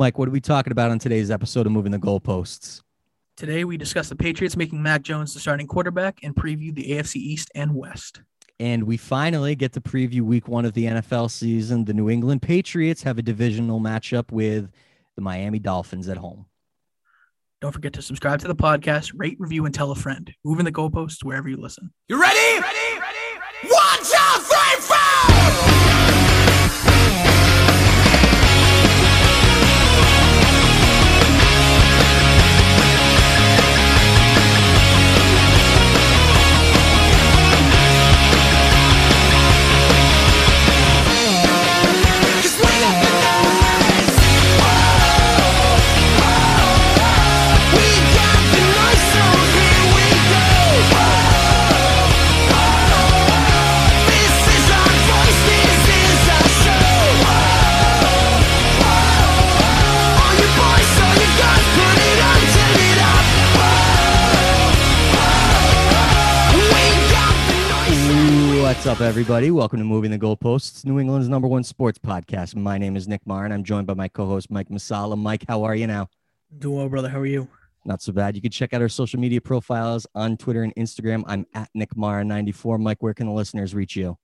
Mike, what are we talking about on today's episode of Moving the Goalposts? Today we discuss the Patriots making Mac Jones the starting quarterback and preview the AFC East and West. And we finally get to preview week one of the NFL season. The New England Patriots have a divisional matchup with the Miami Dolphins at home. Don't forget to subscribe to the podcast, rate, review, and tell a friend. Moving the goalposts wherever you listen. You ready? Ready? Up, everybody? Welcome to Moving the Goalposts, New England's number one sports podcast. My name is Nick Marr, and I'm joined by my co-host Mike Masala. Mike, how are you now? Doing well, brother. How are you? Not so bad. You can check out our social media profiles on Twitter and Instagram. I'm at Nick Marr94. Mike, where can the listeners reach you?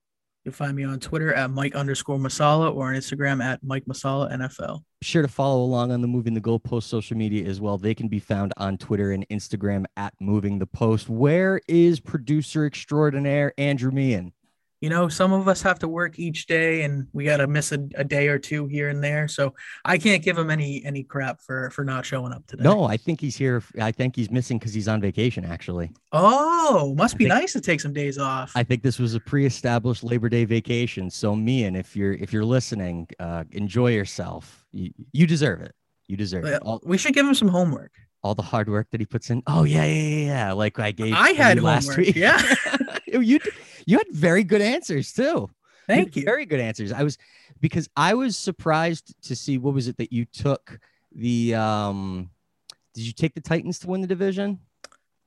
You'll find me on Twitter at Mike underscore Masala or on Instagram at Mike Masala NFL. Be sure to follow along on the Moving the Goalpost social media as well. They can be found on Twitter and Instagram at Moving the Post. Where is producer extraordinaire Andrew Meehan? You know, some of us have to work each day and we got to miss a, a day or two here and there. So I can't give him any any crap for for not showing up today. No, I think he's here. I think he's missing because he's on vacation, actually. Oh, must be think- nice to take some days off. I think this was a pre-established Labor Day vacation. So, Meehan if you're if you're listening, uh, enjoy yourself. You, you deserve it. You deserve Yeah, it. All, we should give him some homework. all the hard work that he puts in. Oh yeah, yeah, yeah. yeah. Like I gave. I had last homework. week. Yeah. you you had very good answers too. Thank you. Very good answers. I was because I was surprised to see what was it that you took the um. Did you take the Titans to win the division?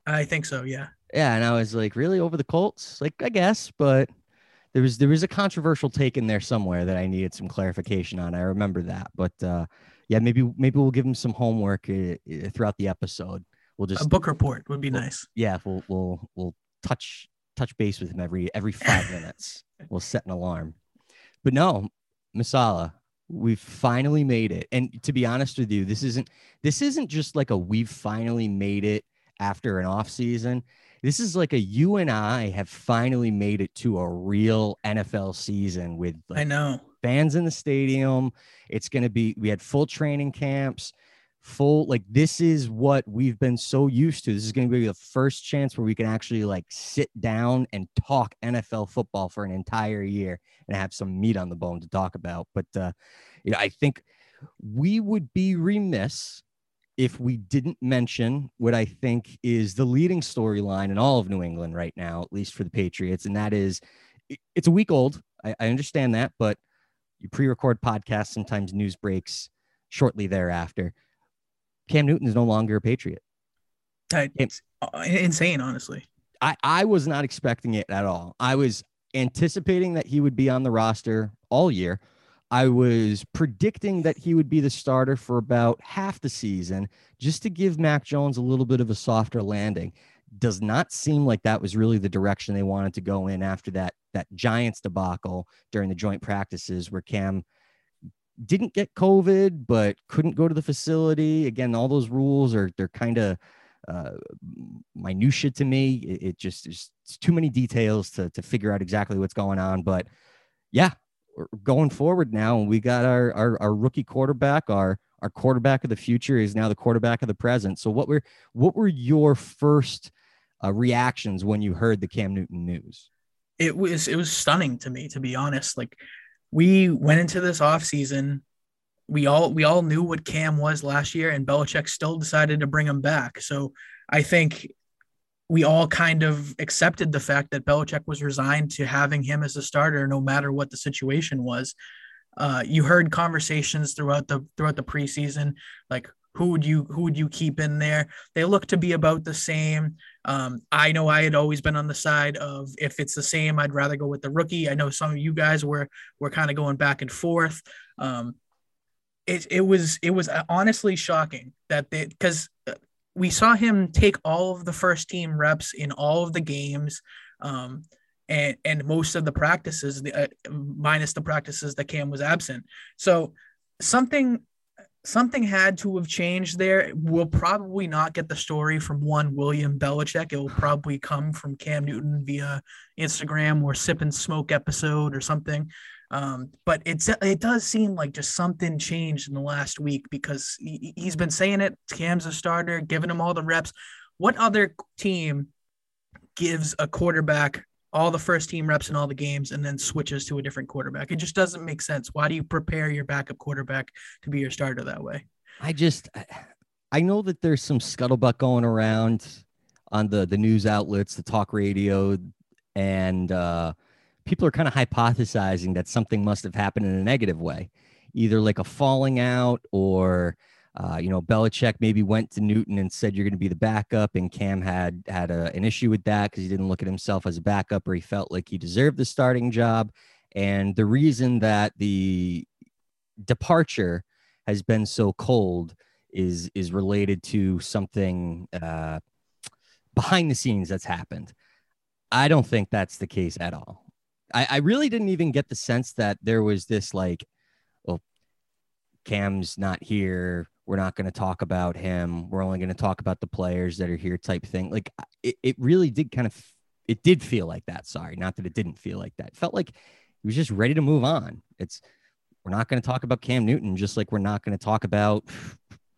I think so. Yeah. Yeah, and I was like, really over the Colts? Like, I guess, but there was there was a controversial take in there somewhere that I needed some clarification on. I remember that, but uh, yeah, maybe maybe we'll give him some homework uh, throughout the episode. We'll just A book report would be Well, nice. yeah, we'll we'll we'll touch touch base with him every every five minutes. We'll set an alarm. But no, Masala, we've finally made it. And to be honest with you, this isn't this isn't just like a we've finally made it after an off season. This is like a you and I have finally made it to a real NFL season with I know. fans in the stadium. It's going to be, we had full training camps, full, like, this is what we've been so used to. This is going to be the first chance where we can actually like sit down and talk NFL football for an entire year and have some meat on the bone to talk about. But, uh, you know, I think we would be remiss if we didn't mention what I think is the leading storyline in all of New England right now, at least for the Patriots, and that is it's a week old. I, I understand that, but you pre-record podcasts, sometimes news breaks shortly thereafter. Cam Newton is no longer a Patriot. It's uh, insane, honestly. I, I was not expecting it at all. I was anticipating that he would be on the roster all year. I was predicting that he would be the starter for about half the season just to give Mac Jones a little bit of a softer landing. Does not seem like that was really the direction they wanted to go in after that that Giants debacle during the joint practices where Cam didn't get COVID but couldn't go to the facility. Again, all those rules are they're kind of uh, minutia to me. It, it just it's too many details to to figure out exactly what's going on. But yeah, we're going forward now, and we got our our, our rookie quarterback. Our our quarterback of the future is now the quarterback of the present. So what were what were your first uh, reactions when you heard the Cam Newton news? It was it was stunning to me, to be honest. Like we went into this offseason, we all we all knew what Cam was last year, and Belichick still decided to bring him back. So I think we all kind of accepted the fact that Belichick was resigned to having him as a starter, no matter what the situation was. Uh, you heard conversations throughout the throughout the preseason, like who would you who would you keep in there? They look to be about the same. Um, I know I had always been on the side of if it's the same, I'd rather go with the rookie. I know some of you guys were were kind of going back and forth. Um, it, it was it was honestly shocking that they because we saw him take all of the first team reps in all of the games um, and and most of the practices the, uh, minus the practices that Cam was absent so something something had to have changed there we'll probably not get the story from one William Belichick it will probably come from Cam Newton via Instagram or sip and smoke episode or something um, but it's it does seem like just something changed in the last week because he, he's been saying it. Cam's a starter, giving him all the reps. What other team gives a quarterback all the first team reps in all the games and then switches to a different quarterback? It just doesn't make sense. Why do you prepare your backup quarterback to be your starter that way? I just I know that there's some scuttlebutt going around on the the news outlets, the talk radio, and uh people are kind of hypothesizing that something must have happened in a negative way, either like a falling out or uh, you know, Belichick maybe went to Newton and said you're going to be the backup, and Cam had had a, an issue with that because he didn't look at himself as a backup, or he felt like he deserved the starting job. And the reason that the departure has been so cold is is related to something uh, behind the scenes that's happened. I don't think that's the case at all. I, I really didn't even get the sense that there was this like, well, Cam's not here. We're not going to talk about him. We're only going to talk about the players that are here type thing. Like it, it really did kind of, it did feel like that. Sorry. Not that it didn't feel like that. It felt like he was just ready to move on. It's, we're not going to talk about Cam Newton, just like we're not going to talk about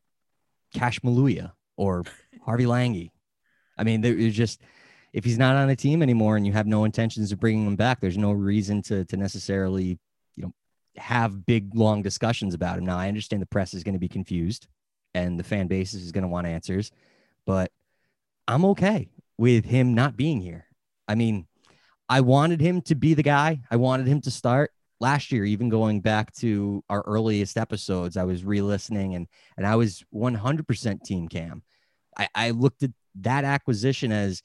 Cassh Maluia or Harvey Langi. I mean, there's just, if he's not on a team anymore and you have no intentions of bringing him back, there's no reason to to necessarily, have big long discussions about him. Now, I understand the press is going to be confused and the fan base is going to want answers, but I'm okay with him not being here. I mean, I wanted him to be the guy. I wanted him to start last year, even going back to our earliest episodes. I was re-listening and and I was 100% Team Cam. I, I looked at that acquisition as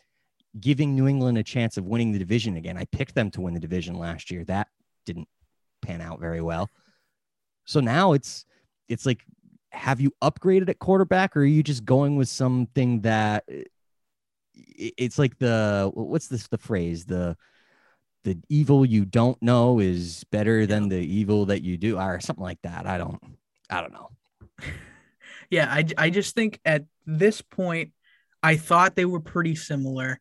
giving New England a chance of winning the division again. I picked them to win the division last year. That didn't pan out very well. So now it's it's like have you upgraded at quarterback or are you just going with something that it's like the what's this the phrase? The the evil you don't know is better than the evil that you do or something like that. I don't i don't know. Yeah i, I just think at this point i thought they were pretty similar.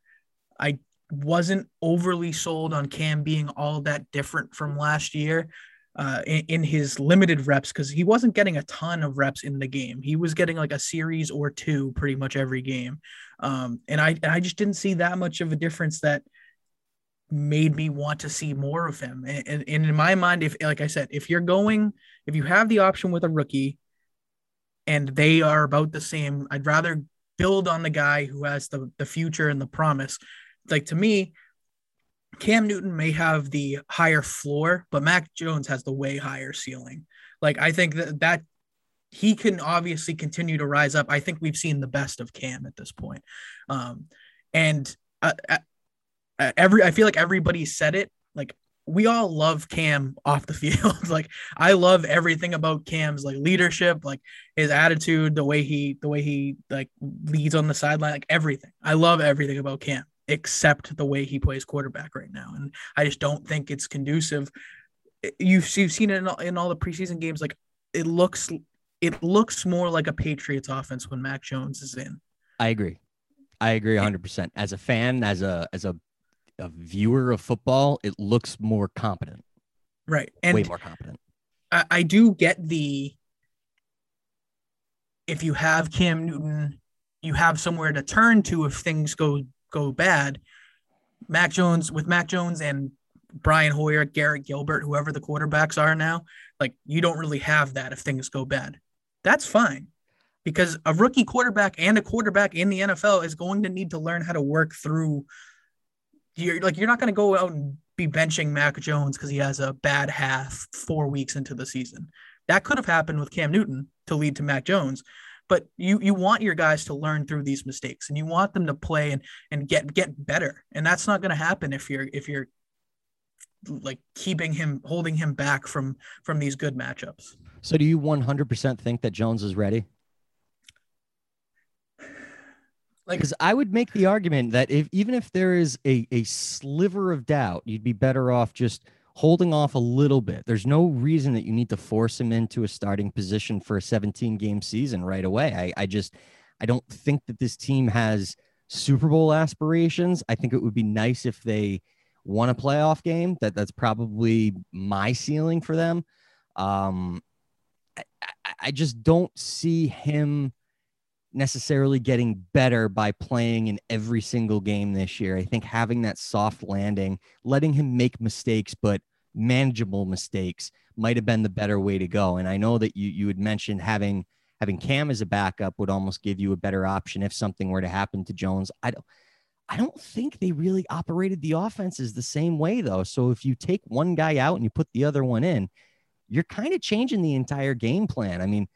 I wasn't overly sold on Cam being all that different from last year uh, in, in, his limited reps because he wasn't getting a ton of reps in the game. He was getting like a series or two pretty much every game, um, and I I just didn't see that much of a difference that made me want to see more of him. And, and, and in my mind, if like I said, if you're going, if you have the option with a rookie, and they are about the same, I'd rather build on the guy who has the the future and the promise like to me, Cam Newton may have the higher floor, but Mac Jones has the way higher ceiling. Like I think that that he can obviously continue to rise up. I think we've seen the best of Cam at this point. Um, and uh, uh, uh every I feel like everybody said it. Like we all love Cam off the field. like I love everything about Cam's like leadership, like his attitude, the way he the way he like leads on the sideline, like everything. I love everything about Cam accept the way he plays quarterback right now. And I just don't think it's conducive. You've, you've seen it in all, in all the preseason games. Like it looks, it looks more like a Patriots offense when Mac Jones is in. I agree. I agree 100%. As a fan, as a, as a, a viewer of football, it looks more competent. Right. And way more competent. I, I do get the, if you have Cam Newton, you have somewhere to turn to if things go go bad, Mac Jones with Mac Jones and Brian Hoyer, Garrett Gilbert, whoever the quarterbacks are now, like you don't really have that if things go bad. That's fine because a rookie quarterback and a quarterback in the NFL is going to need to learn how to work through. You're like you're not going to go out and be benching Mac Jones because he has a bad half four weeks into the season. That could have happened with Cam Newton to lead to Mac Jones, but you you want your guys to learn through these mistakes and you want them to play and and get get better and that's not going to happen if you're if you're like keeping him holding him back from from these good matchups. So do you 100% think that Jones is ready? Like Because I would make the argument that if even if there is a, a sliver of doubt, you'd be better off just holding off a little bit. There's no reason that you need to force him into a starting position for a 17 game season right away. I, I just I don't think that this team has Super Bowl aspirations. I think it would be nice if they won a playoff game. That that's probably my ceiling for them. Um, I, I, I just don't see him necessarily getting better by playing in every single game this year. I think having that soft landing, letting him make mistakes, but manageable mistakes might have been the better way to go. And I know that you you had mentioned having having Cam as a backup would almost give you a better option if something were to happen to Jones. I don't I don't think they really operated the offenses the same way though. So if you take one guy out and you put the other one in, you're kind of changing the entire game plan. I mean,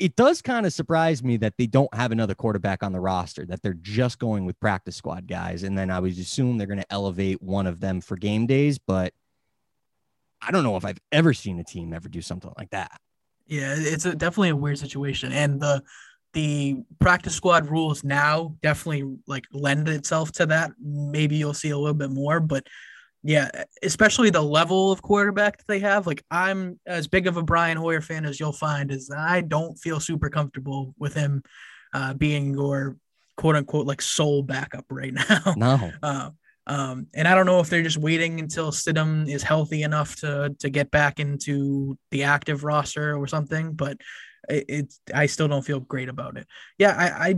it does kind of surprise me that they don't have another quarterback on the roster, that they're just going with practice squad guys. And then I would assume they're going to elevate one of them for game days. But I don't know if I've ever seen a team ever do something like that. Yeah, it's a, definitely a weird situation, and the the practice squad rules now definitely like lend itself to that. Maybe you'll see a little bit more, but yeah, especially the level of quarterback that they have. Like I'm as big of a Brian Hoyer fan as you'll find. Is I don't feel super comfortable with him uh, being your quote unquote like sole backup right now. No. Uh, um, and I don't know if they're just waiting until Stidham is healthy enough to to get back into the active roster or something. But it, it's I still don't feel great about it. Yeah, I, I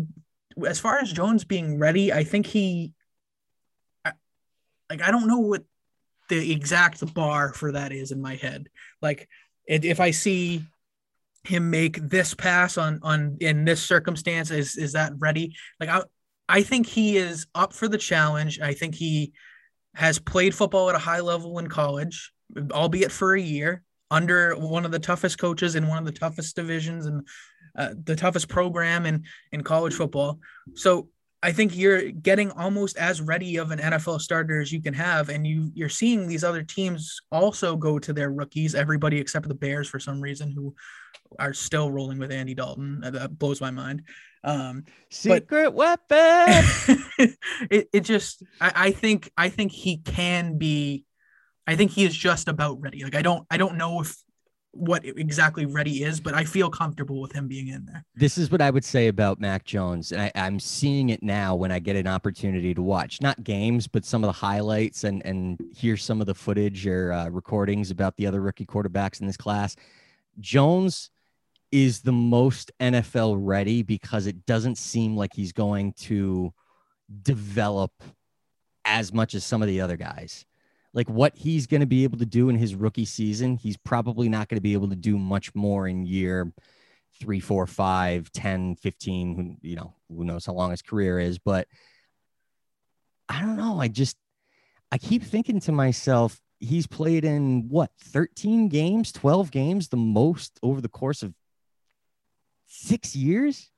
as far as Jones being ready, I think he I, like I don't know what the exact bar for that is in my head. Like if I see him make this pass on on in this circumstance, is is that ready? Like I I think he is up for the challenge. I think he has played football at a high level in college, albeit for a year, under one of the toughest coaches in one of the toughest divisions and uh, the toughest program in in college football. So I think you're getting almost as ready of an NFL starter as you can have, and you you're seeing these other teams also go to their rookies. Everybody except the Bears for some reason, who are still rolling with Andy Dalton. That blows my mind. Um, Secret weapon. it, it just I, I think I think he can be I think he is just about ready. Like I don't I don't know if what exactly ready is, but I feel comfortable with him being in there. This is what I would say about Mac Jones. And I, I'm seeing it now when I get an opportunity to watch not games, but some of the highlights and and hear some of the footage or uh, recordings about the other rookie quarterbacks in this class. Jones is the most NFL ready because it doesn't seem like he's going to develop as much as some of the other guys. Like what he's going to be able to do in his rookie season, he's probably not going to be able to do much more in year three, four, five, 10, 15, who, you know, who knows how long his career is. But I don't know. I just, I keep thinking to myself, he's played in what, 13 games, 12 games, the most over the course of six years.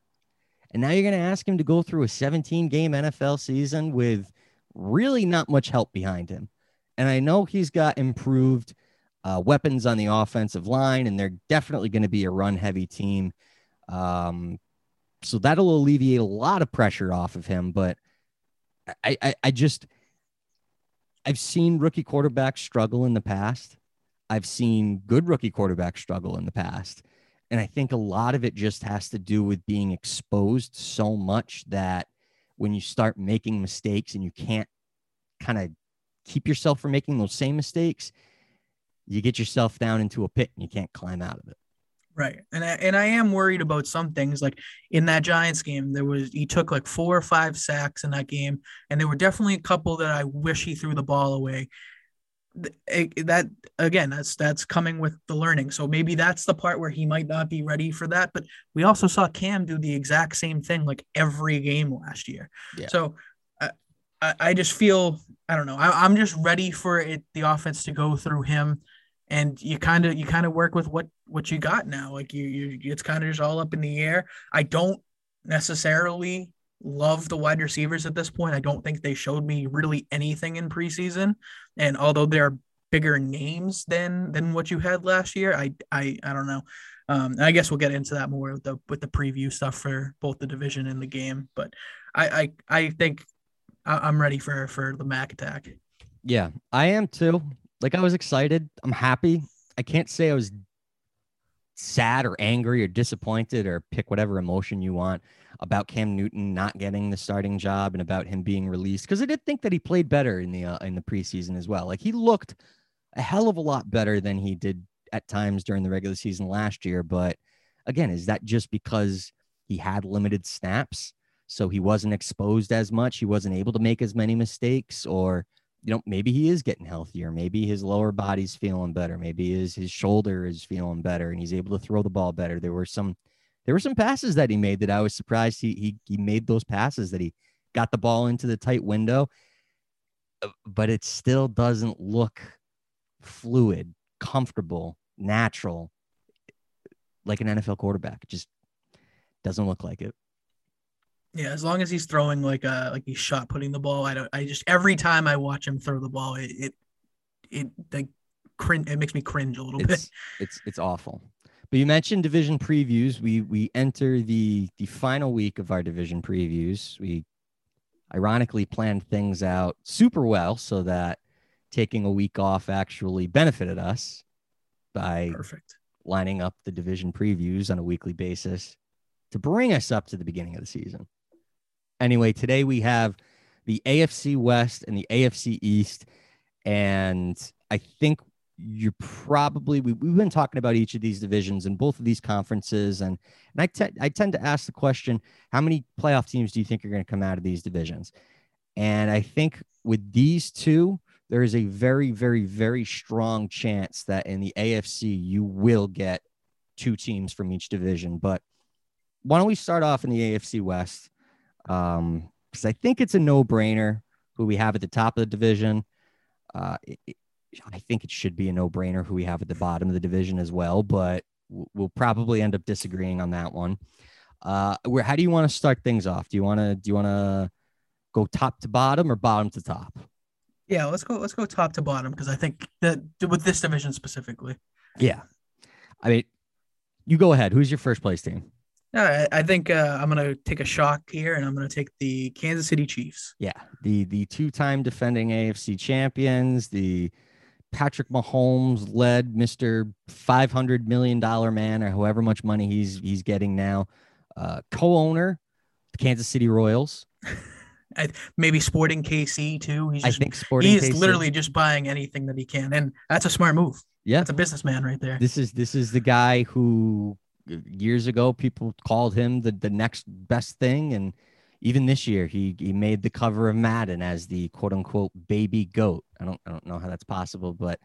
And now you're going to ask him to go through a 17 game NFL season with really not much help behind him. And I know he's got improved uh, weapons on the offensive line, and they're definitely going to be a run heavy team. Um, so that'll alleviate a lot of pressure off of him. But I, I, I just, I've seen rookie quarterbacks struggle in the past. I've seen good rookie quarterbacks struggle in the past. And I think a lot of it just has to do with being exposed so much that when you start making mistakes and you can't kind of keep yourself from making those same mistakes, you get yourself down into a pit and you can't climb out of it. Right. And I, and I am worried about some things like in that Giants game there was he took like four or five sacks in that game and there were definitely a couple that I wish he threw the ball away. It, that again that's that's coming with the learning. So maybe that's the part where he might not be ready for that, but we also saw Cam do the exact same thing like every game last year. Yeah. So I, I just feel I don't know. I, I'm just ready for it the offense to go through him and you kind of you kind of work with what what you got now like you you it's kind of just all up in the air i don't necessarily love the wide receivers at this point. I don't think they showed me really anything in preseason. And although they're bigger names than than what you had last year, I I I don't know. Um, I guess we'll get into that more with the with the preview stuff for both the division and the game. But I I, I think I, I'm ready for for the Mac attack. Yeah, I am too. Like I was excited. I'm happy. I can't say I was sad or angry or disappointed or pick whatever emotion you want about Cam Newton not getting the starting job and about him being released because I did think that he played better in the uh, in the preseason as well. Like he looked a hell of a lot better than he did at times during the regular season last year. But again, is that just because he had limited snaps? So he wasn't exposed as much. He wasn't able to make as many mistakes, or you know, maybe he is getting healthier. Maybe his lower body's feeling better. Maybe his his shoulder is feeling better, and he's able to throw the ball better. There were some there were some passes that he made that I was surprised he he he made those passes that he got the ball into the tight window, uh, but it still doesn't look fluid, comfortable, natural, like an NFL quarterback. It just doesn't look like it. Yeah, as long as he's throwing like a like he's shot putting the ball, I don't. I just every time I watch him throw the ball, it it it like cringe. It makes me cringe a little bit. It's it's it's awful. But you mentioned division previews. We we enter the the final week of our division previews. We ironically planned things out super well so that taking a week off actually benefited us by Perfect. lining up the division previews on a weekly basis to bring us up to the beginning of the season. Anyway, today we have the AFC West and the AFC East. And I think you're probably, we, we've been talking about each of these divisions and both of these conferences. And, and I, te- I tend to ask the question how many playoff teams do you think are going to come out of these divisions? And I think with these two, there is a very, very, very strong chance that in the AFC, you will get two teams from each division. But why don't we start off in the AFC West? Um, because I think it's a no-brainer who we have at the top of the division. Uh, it, it- I think it should be a no-brainer who we have at the bottom of the division as well, but we'll probably end up disagreeing on that one. Uh, where how do you want to start things off? Do you want to do you want to go top to bottom or bottom to top? Yeah, let's go. Let's go top to bottom because I think that with this division specifically, Yeah, I mean, you go ahead. Who's your first place team? Right, I think uh, I'm gonna take a shock here, and I'm gonna take the Kansas City Chiefs. Yeah, the the two-time defending AFC champions, the Patrick Mahomes led Mr. 500 million dollar man or however much money he's he's getting now, uh, co-owner the Kansas City Royals. Maybe Sporting KC too. He's I think Sporting he's KC. literally just buying anything that he can, and that's a smart move. yeah. That's a businessman right there. This is this is the guy who years ago people called him the the next best thing and even this year he he made the cover of Madden as the quote unquote baby goat. I don't I don't know how that's possible, but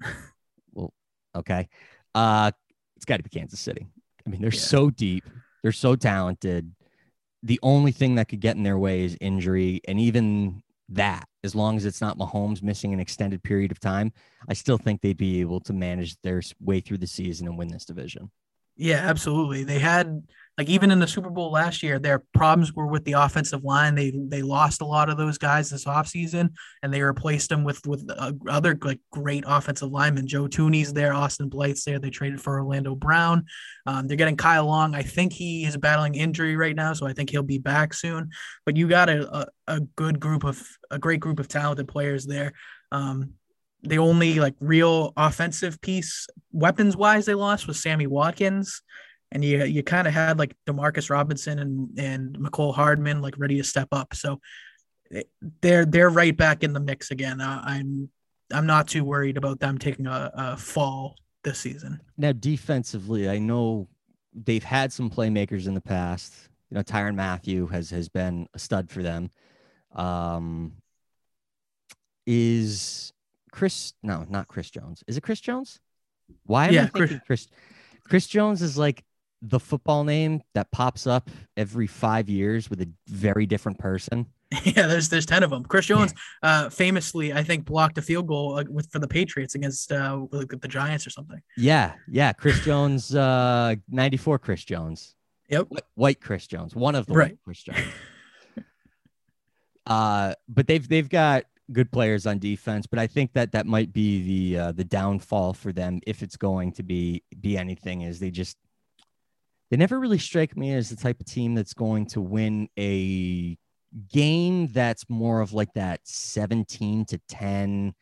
well, okay. Uh it's got to be Kansas City. I mean, they're Yeah. so deep. They're so talented. The only thing that could get in their way is injury and even that as long as it's not Mahomes missing an extended period of time, I still think they'd be able to manage their way through the season and win this division. Yeah, absolutely. They had like even in the Super Bowl last year, their problems were with the offensive line. They they lost a lot of those guys this offseason and they replaced them with with uh, other like great offensive linemen. Joe Thuney's there, Austin Blythe's there. They traded for Orlando Brown. Um, they're getting Kyle Long. I think he is battling injury right now, so I think he'll be back soon. But you got a a, a good group of a great group of talented players there. Um, the only like real offensive piece weapons wise they lost was Sammy Watkins. And you you kind of had like Demarcus Robinson and and Mecole Hardman like ready to step up. So eh, they're they're right back in the mix again. Uh, I'm I'm not too worried about them taking a, a fall this season. Now, defensively, I know they've had some playmakers in the past. You know, Tyrann Mathieu has has been a stud for them. Um, is Chris? No, not Chris Jones. Is it Chris Jones? Why am Yeah, I Chris- thinking Chris? Chris Jones is like the football name that pops up every five years with a very different person. yeah, there's there's ten of them. Chris Jones, uh, famously, I think blocked a field goal uh, with for the Patriots against uh, the Giants or something. Yeah, yeah. Chris Jones, uh, 94 Chris Jones. Yep. White Chris Jones, one of the Right. white Chris Jones. Uh, but they've they've got good players on defense, but I think that that might be the uh, the downfall for them if it's going to be be anything. Is they just they never really strike me as the type of team that's going to win a game that's more of like that 17 to 10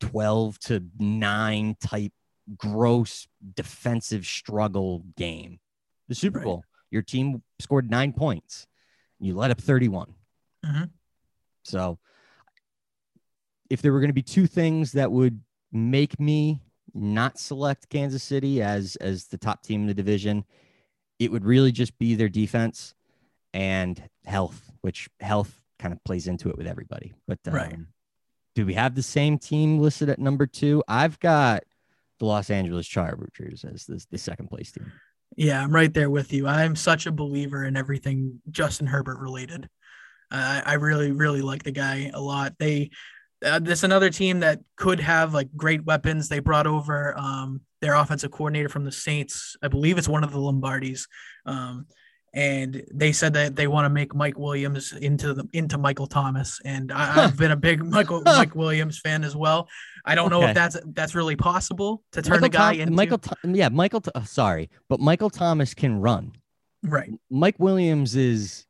12 to 9 type gross defensive struggle game the super Right. bowl your team scored nine points you let up 31 Mhm. so if there were going to be two things that would make me not select kansas city as as the top team in the division it would really just be their defense and health, which health kind of plays into it with everybody. But um, Right. do we have the same team listed at number two? I've got the Los Angeles Chargers as this, the second place team. Yeah, I'm right there with you. I'm such a believer in everything Justin Herbert related. Uh, I really, really like the guy a lot. They, uh, this another team that could have like great weapons. They brought over um, their offensive coordinator from the Saints. I believe it's one of the Lombardis. Um, and they said that they want to make Mike Williams into the into Michael Thomas, and I, Huh. I've been a big Michael Mike Williams fan as well. I don't know if that's that's really possible to turn Michael a guy Thom- into Michael, yeah, Michael. Uh, sorry, but Michael Thomas can run. right. Mike Williams is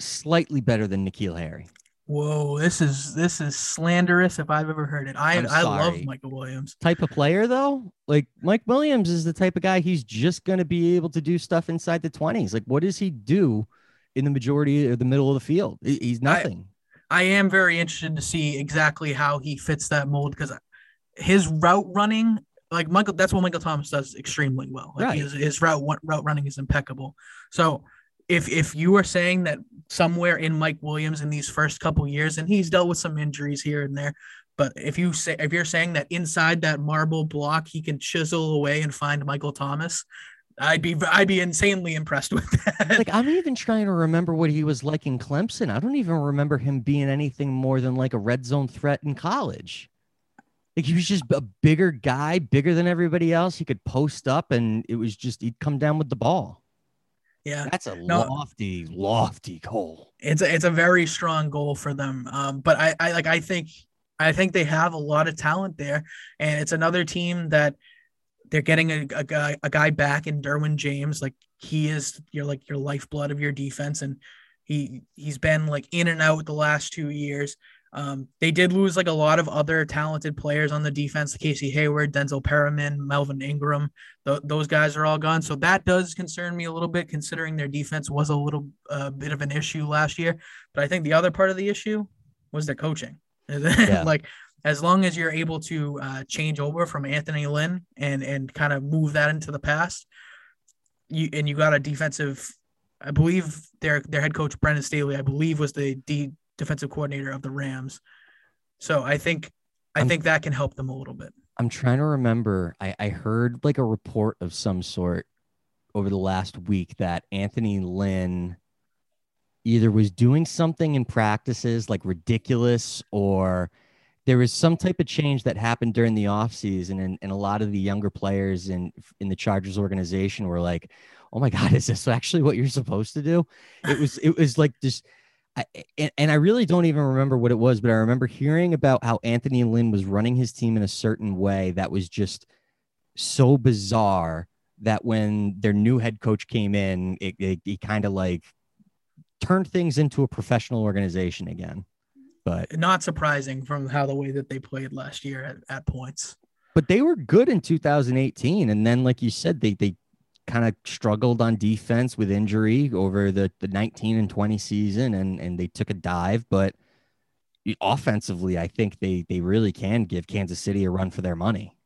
slightly better than N'Keal Harry. Whoa, this is this is slanderous if I've ever heard it. I I'm love. Michael Williams. Type of player though, like Mike Williams is the type of guy he's just going to be able to do stuff inside the twenties. Like, what does he do in the majority or the middle of the field? He's nothing. I am very interested to see exactly how he fits that mold because his route running, like Michael, that's what Michael Thomas does extremely well. Like Right. his, his route route running is impeccable. So if if you are saying that somewhere in Mike Williams in these first couple years, and he's dealt with some injuries here and there, but if you say if you're saying that inside that marble block he can chisel away and find Michael Thomas, I'd be I'd be insanely impressed with that. like I'm even trying to remember what he was like in Clemson. I don't even remember him being anything more than like a red zone threat in college. Like he was just a bigger guy, bigger than everybody else. He could post up and it was just he'd come down with the ball. Yeah. That's a No. lofty, lofty goal. it's a, it's a very strong goal for them. Um, but I, I like I think I think they have a lot of talent there, and it's another team that they're getting a, a guy a guy back in Derwin James. Like he is your like your lifeblood of your defense, and he he's been like in and out the last two years. Um, they did lose like a lot of other talented players on the defense, Casey Hayward, Denzel Perryman, Melvin Ingram. Th- those guys are all gone. So that does concern me a little bit, considering their defense was a little uh, bit of an issue last year. But I think the other part of the issue was their coaching. like as long as you're able to uh, change over from Anthony Lynn and and kind of move that into the past, you and you got a defensive. I believe their their head coach Brandon Staley, I believe, was the D defensive coordinator of the Rams. So I think I I'm- think that can help them a little bit. I'm trying to remember. I, I heard like a report of some sort over the last week that Anthony Lynn either was doing something in practices like ridiculous or there was some type of change that happened during the offseason and, and a lot of the younger players in in the Chargers organization were like, oh my God, is this actually what you're supposed to do? It was it was like this I, and, and I really don't even remember what it was, but I remember hearing about how Anthony Lynn was running his team in a certain way that was just so bizarre that when their new head coach came in, it, it, it kind of like turned things into a professional organization again. But Not surprising from how the way that they played last year at, at points. but they were good in 2018, and then like you said, they they kind of struggled on defense with injury over the the 19 and 20 season, and and they took a dive, but offensively, I think they they really can give Kansas City a run for their money.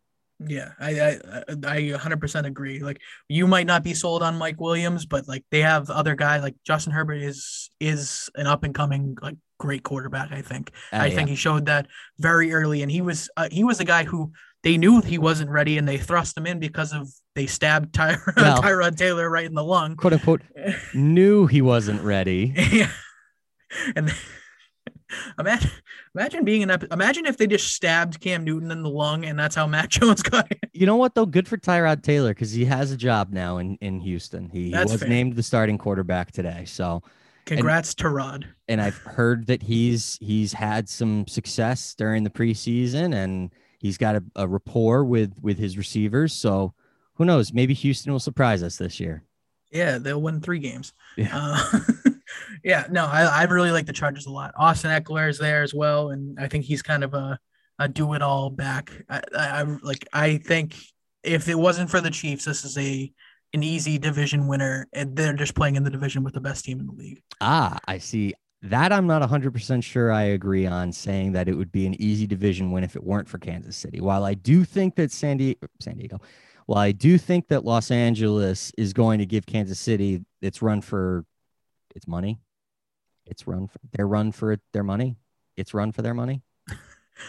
Yeah, I, I I 100% agree. Like you might not be sold on Mike Williams, but like they have other guys like Justin Herbert is is an up and coming like great quarterback. I think. Uh, I yeah. think he showed that very early, and he was uh, he was a guy who they knew he wasn't ready, and they thrust him in because of they stabbed Ty- Well- Tyrod Taylor right in the lung. quote unquote knew he wasn't ready. yeah, and imagine imagine being an imagine if they just stabbed Cam Newton in the lung, and that's how Matt Jones got it. You know what though? Good for Tyrod Taylor because he has a job now in in Houston. He, he was fair. named the starting quarterback today. So Congrats to Rod. and I've heard that he's he's had some success during the preseason, and he's got a, a rapport with with his receivers. So who knows? Maybe Houston will surprise us this year. Yeah, they'll win three games. Yeah. Uh, yeah, no, I, I really like the Chargers a lot. Austin Ekeler is there as well, and I think he's kind of a, a do it all back. I, I, I like I think if it wasn't for the Chiefs, this is a an easy division winner, and they're just playing in the division with the best team in the league. Ah, I see. That I'm not 100% sure I agree on saying that it would be an easy division win if it weren't for Kansas City. While I do think that San Diego, San Diego, while I do think that Los Angeles is going to give Kansas City its run for its money, its run for their run for their money, its run for their money.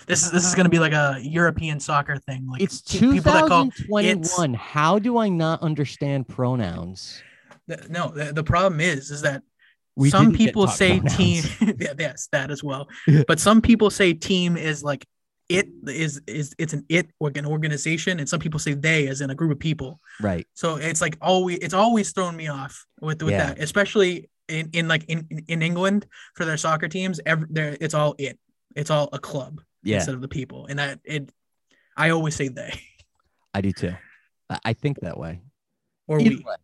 This is this is going to be like a European soccer thing. Like It's pe- people that call 2021. How do I not understand pronouns? no. The, the problem is is that We some people say team yeah, yes that as well but some people say team is like it is is it's an it like an organization and some people say they as in a group of people Right. so it's like always it's always thrown me off with with Yeah. that especially in, in like in, in england for their soccer teams every there it's all it it's all a club Yeah, instead of the people and that it i always say they I do too. I, I think that way. or Either we way,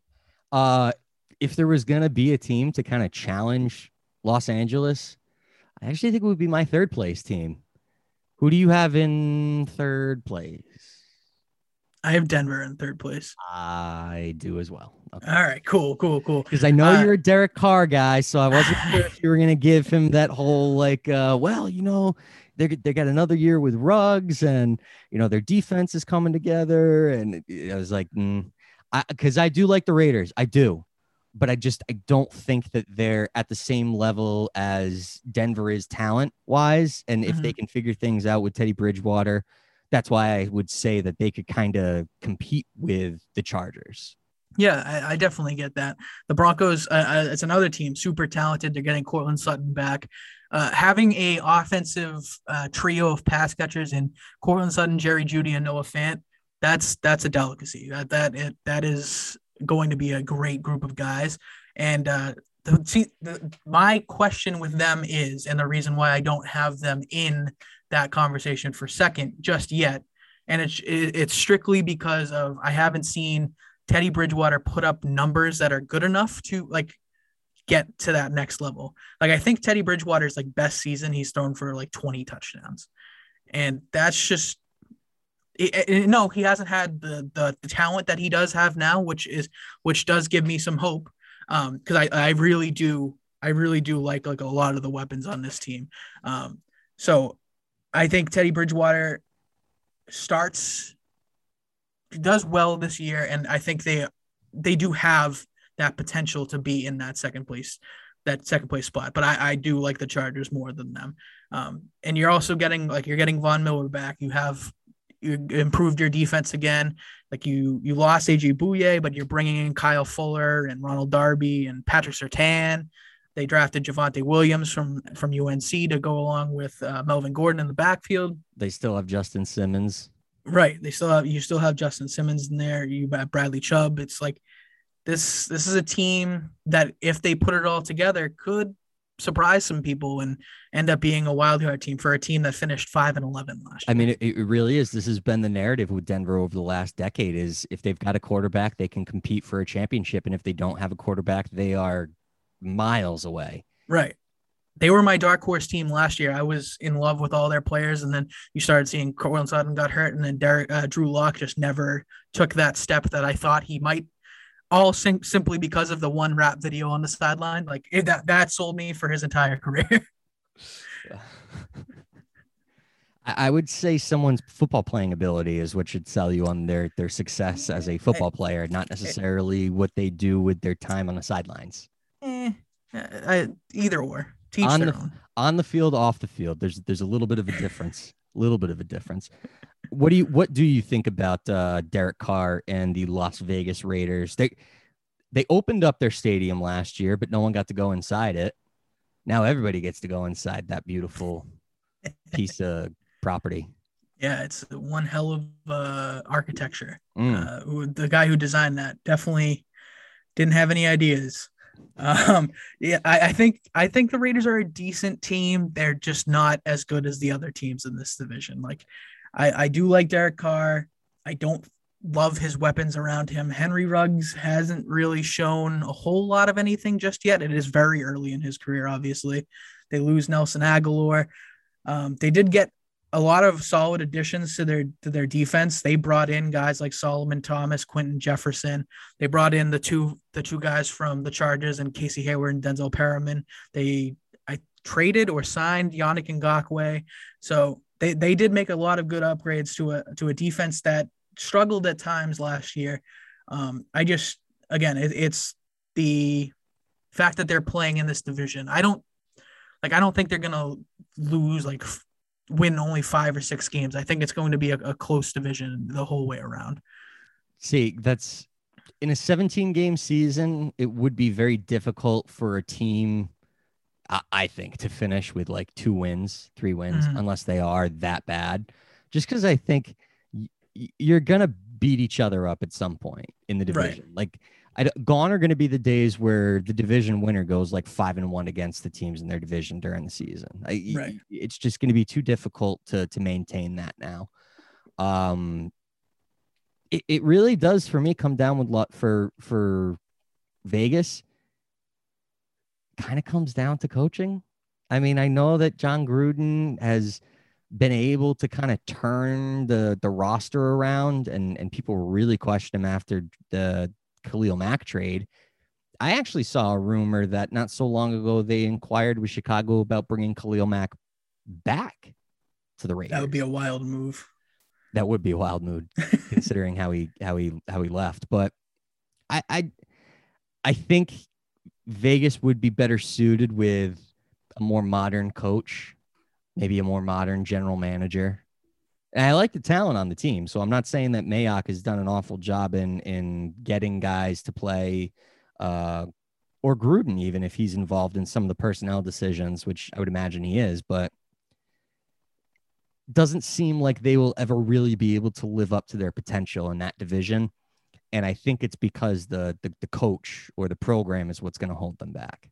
uh, if there was gonna be a team to kind of challenge Los Angeles, I actually think it would be my third place team. Who do you have in third place? i have denver in third place I do as well. Okay. all right cool cool cool Because I know Uh, you're a Derek Carr guy, so I wasn't sure if you were gonna give him that whole like, uh, well, you know, they they got another year with Ruggs, and you know their defense is coming together, and I was like, mm. I because I do like the Raiders, I do, but I just I don't think that they're at the same level as Denver is talent wise, and if they can figure things out with Teddy Bridgewater, that's why I would say that they could kind of compete with the Chargers. Yeah, I, I definitely get that. The Broncos, uh, uh, it's another team, super talented. They're getting Courtland Sutton back. Uh, having a offensive uh, trio of pass catchers in Courtland Sutton, Jerry Jeudy, and Noah Fant, that's that's a delicacy. That that it, that is going to be a great group of guys. And uh, the, see, the, my question with them is, and the reason why I don't have them in that conversation for second just yet, and it's it's strictly because of I haven't seen Teddy Bridgewater put up numbers that are good enough to like get to that next level. Like I think Teddy Bridgewater's like best season he's thrown for like 20 touchdowns. And that's just it, it- no, he hasn't had the, the the talent that he does have now, which is which does give me some hope. Um, because I I really do I really do like like a lot of the weapons on this team. Um, so I think Teddy Bridgewater starts does well this year, and I think they they do have that potential to be in that second place that second place spot. But I, I do like the Chargers more than them. Um, and you're also getting like you're getting Von Miller back. You have you improved your defense again. Like you you lost AJ Bouye, but you're bringing in Kyle Fuller and Ronald Darby and Patrick Surtain. They drafted Javonte Williams from from UNC to go along with uh, Melvin Gordon in the backfield. They still have Justin Simmons. Right. They still have you still have Justin Simmons in there. You have got Bradley Chubb. It's like this this is a team that if they put it all together could surprise some people and end up being a wild card team for a team that finished five and eleven last year. I mean, it, it really is. This has been the narrative with Denver over the last decade is if they've got a quarterback, they can compete for a championship. And if they don't have a quarterback, they are miles away. Right. They were my dark horse team last year. I was in love with all their players, and then you started seeing Courtland Sutton got hurt, and then Derek uh, Drew Lock just never took that step that I thought he might. All sim- simply because of the one rap video on the sideline, like it, that that sold me for his entire career. I I would say someone's football playing ability is what should sell you on their their success as a football player, not necessarily what they do with their time on the sidelines. Eh, I, either or, teach On their the- own. On the field, off the field, there's there's a little bit of a difference. A little bit of a difference. What do you what do you think about uh, Derek Carr and the Las Vegas Raiders? They they opened up their stadium last year, but no one got to go inside it. Now everybody gets to go inside that beautiful piece of property. Yeah, it's one hell of uh, architecture. Mm. Uh, the guy who designed that definitely didn't have any ideas. Um, yeah, I, I think I think the Raiders are a decent team. They're just not as good as the other teams in this division. Like, I, I do like Derek Carr. I don't love his weapons around him. Henry Ruggs hasn't really shown a whole lot of anything just yet. It is very early in his career, obviously. They lose Nelson Agholor. Um, they did get a lot of solid additions to their to their defense. They brought in guys like Solomon Thomas, Quinton Jefferson. They brought in the two the two guys from the Chargers and Casey Hayward and Denzel Perryman. They I traded or signed Yannick Ngakoue. So they they did make a lot of good upgrades to a to a defense that struggled at times last year. Um, I just again it, it's the fact that they're playing in this division. I don't like I don't think they're gonna lose like f- win only five or six games. I think it's going to be a, a close division the whole way around. See, that's in a 17 game season, it would be very difficult for a team, I, I think, to finish with like two wins, three wins, Mhm. unless they are that bad. Just because I think y- you're going to beat each other up at some point in the Right. division. Like, I, d- gone are going to be the days where the division winner goes like five and one against the teams in their division during the season. I, Right. It's just going to be too difficult to to maintain that now. Um, it, it really does for me come down with lot for for Vegas. Kind of comes down to coaching. I mean, I know that Jon Gruden has been able to kind of turn the the roster around, and and people really questioned him after the Khalil Mack trade. I actually saw a rumor that not so long ago they inquired with Chicago about bringing Khalil Mack back to the Raiders. That would be a wild move. that would be a wild move considering how he how he how he left. But I I I think Vegas would be better suited with a more modern coach, maybe a more modern general manager. And I like the talent on the team, so I'm not saying that Mayock has done an awful job in in getting guys to play, uh, or Gruden even if he's involved in some of the personnel decisions, which I would imagine he is. But doesn't seem like they will ever really be able to live up to their potential in that division. And I think it's because the the, the coach or the program is what's going to hold them back.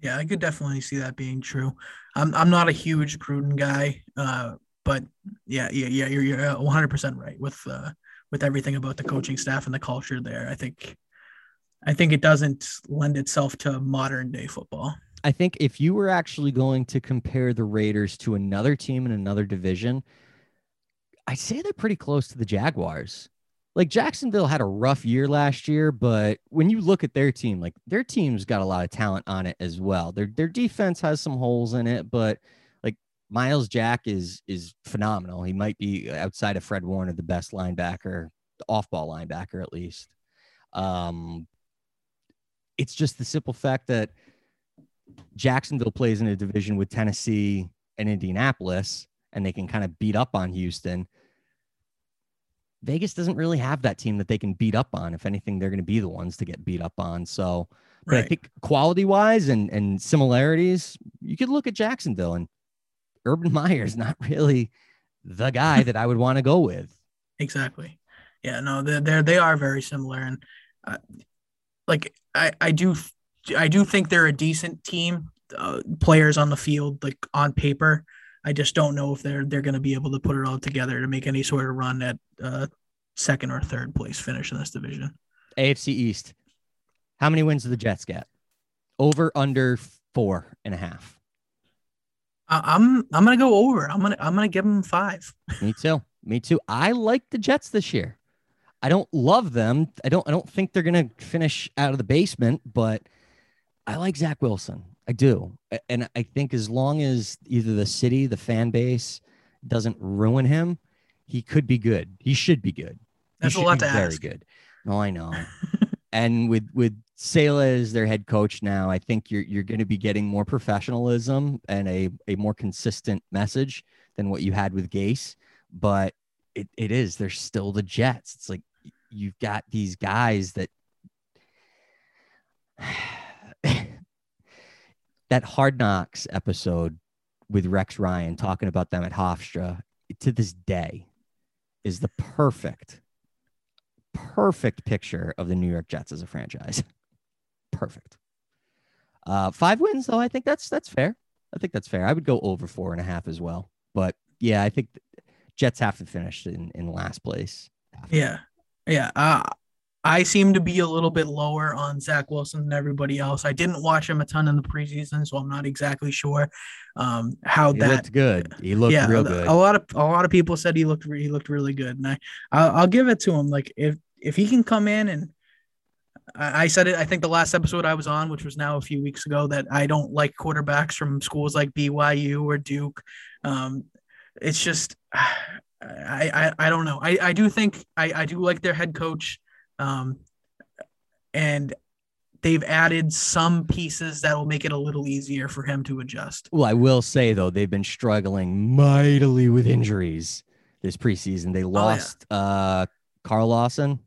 Yeah, I could definitely see that being true. I'm I'm not a huge Gruden guy, uh, but yeah, yeah, yeah, you're you're 100 percent right with uh, with everything about the coaching staff and the culture there. I think I think it doesn't lend itself to modern day football. I think if you were actually going to compare the Raiders to another team in another division, I'd say they're pretty close to the Jaguars. Like Jacksonville had a rough year last year, but when you look at their team, like their team's got a lot of talent on it as well. Their their defense has some holes in it, but like Myles Jack is is phenomenal. He might be outside of Fred Warner the best linebacker, the off-ball linebacker at least. Um, it's just the simple fact that Jacksonville plays in a division with Tennessee and Indianapolis, and they can kind of beat up on Houston. Vegas doesn't really have that team that they can beat up on. If anything, they're going to be the ones to get beat up on. So, but I think quality wise and, and similarities, you could look at Jacksonville and Urban Meyer's not really the guy that I would want to go with. Exactly. Yeah, no, they're, they're they are very similar, and uh, like I I do I do think they're a decent team, uh, players on the field, like on paper. I just don't know if they're they're going to be able to put it all together to make any sort of run at uh, second or third place finish in this division. AFC East. How many wins do the Jets get? Over under four and a half. I'm I'm gonna go over. I'm gonna I'm gonna give them five. Me too. Me too. I like the Jets this year. I don't love them. I don't I don't think they're gonna finish out of the basement, but I like Zach Wilson. I do. And I think as long as either the city, the fan base doesn't ruin him, he could be good. He should be good. That's a lot to very ask. good. No, I know. and with with Saleh as their head coach now, I think you're you're going to be getting more professionalism and a a more consistent message than what you had with Gase. But it, it is they're still the Jets. It's like you've got these guys that that Hard Knocks episode with Rex Ryan talking about them at Hofstra to this day is the perfect perfect picture of the New York Jets as a franchise. Perfect. Uh, five wins though, I think that's that's fair. I think that's fair. I would go over four and a half as well. But yeah, I think Jets have to finish in in last place. Yeah. Yeah. Uh, I seem to be a little bit lower on Zach Wilson than everybody else. I didn't watch him a ton in the preseason, so I'm not exactly sure um, how He that looked good. He looked yeah, real good. A lot of a lot of people said he looked he looked really good, and I I'll, I'll give it to him. Like if if he can come in and I, I said it, I think the last episode I was on, which was now a few weeks ago, that I don't like quarterbacks from schools like BYU or Duke. Um, it's just I I, I don't know. I, I do think I, I do like their head coach, um, and they've added some pieces that will make it a little easier for him to adjust. Well, I will say though, they've been struggling mightily with injuries this preseason. Oh, They lost uh Carl Lawson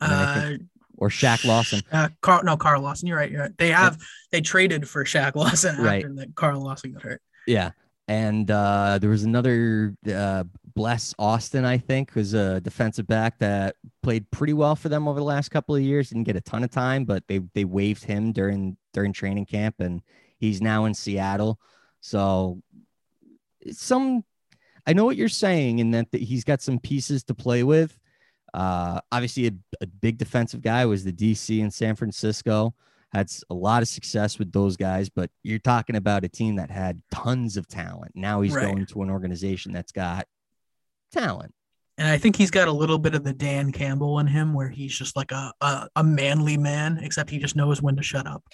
And then I Uh, think- or Shaq Lawson. Uh, Carl, no, Carl Lawson. You're right. You're right. They have they traded for Shaq Lawson after Right. that Carl Lawson got hurt. Yeah. And uh, there was another uh, Bless Austin, I think, who's a defensive back that played pretty well for them over the last couple of years. Didn't get a ton of time, but they they waived him during during training camp, and he's now in Seattle. So some, I know what you're saying, in that, that he's got some pieces to play with. Uh, obviously, a, a big defensive guy was the DC in San Francisco had a lot of success with those guys, but you're talking about a team that had tons of talent. Now he's Right. going to an organization that's got talent. And I think he's got a little bit of the Dan Campbell in him, where he's just like a a, a manly man, except he just knows when to shut up.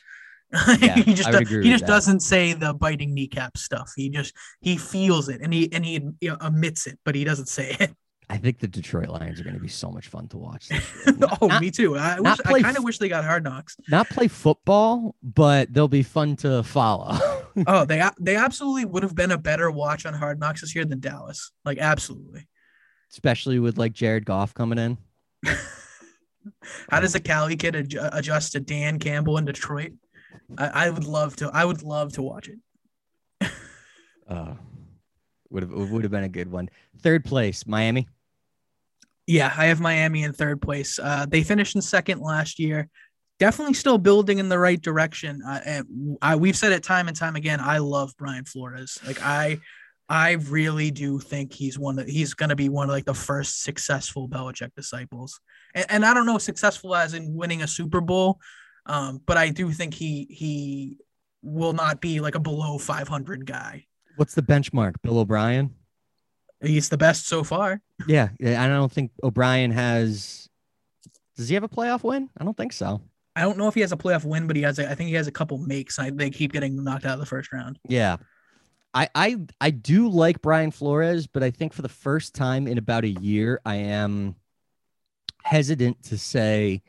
Yeah, he just I would agree he just that. doesn't say the biting kneecap stuff. He just he feels it and he and he you know, admits it, but he doesn't say it. I think the Detroit Lions are going to be so much fun to watch. This oh, not- me too. I wish, not I kind of f- wish they got hard knocks. Not play football, but they'll be fun to follow. Oh, they they absolutely would have been a better watch on Hard Knocks this year than Dallas. Like absolutely. Especially with like Jared Goff coming in. How does the Cali kid adju- adjust to Dan Campbell in Detroit? I, I would love to. I would love to watch it. Uh, would have would have been a good one. Third place, Miami. Yeah, I have Miami in third place. Uh, they finished in second last year. Definitely still building in the right direction. Uh, and I, we've said it time and time again. I love Brian Flores. Like I, I really do think he's one. Of, he's going to be one of like the first successful Belichick disciples. And, and I don't know successful as in winning a Super Bowl, um, but I do think he he will not be like a below 500 guy. What's the benchmark? Bill O'Brien. He's the best so far. Yeah, yeah, I don't think O'Brien has. Does he have a playoff win? I don't think so. I don't know if he has a playoff win, but he has. A, I think he has a couple makes. I, they keep getting knocked out of the first round. Yeah. I, I I do like Brian Flores, but I think for the first time in about a year, I am hesitant to say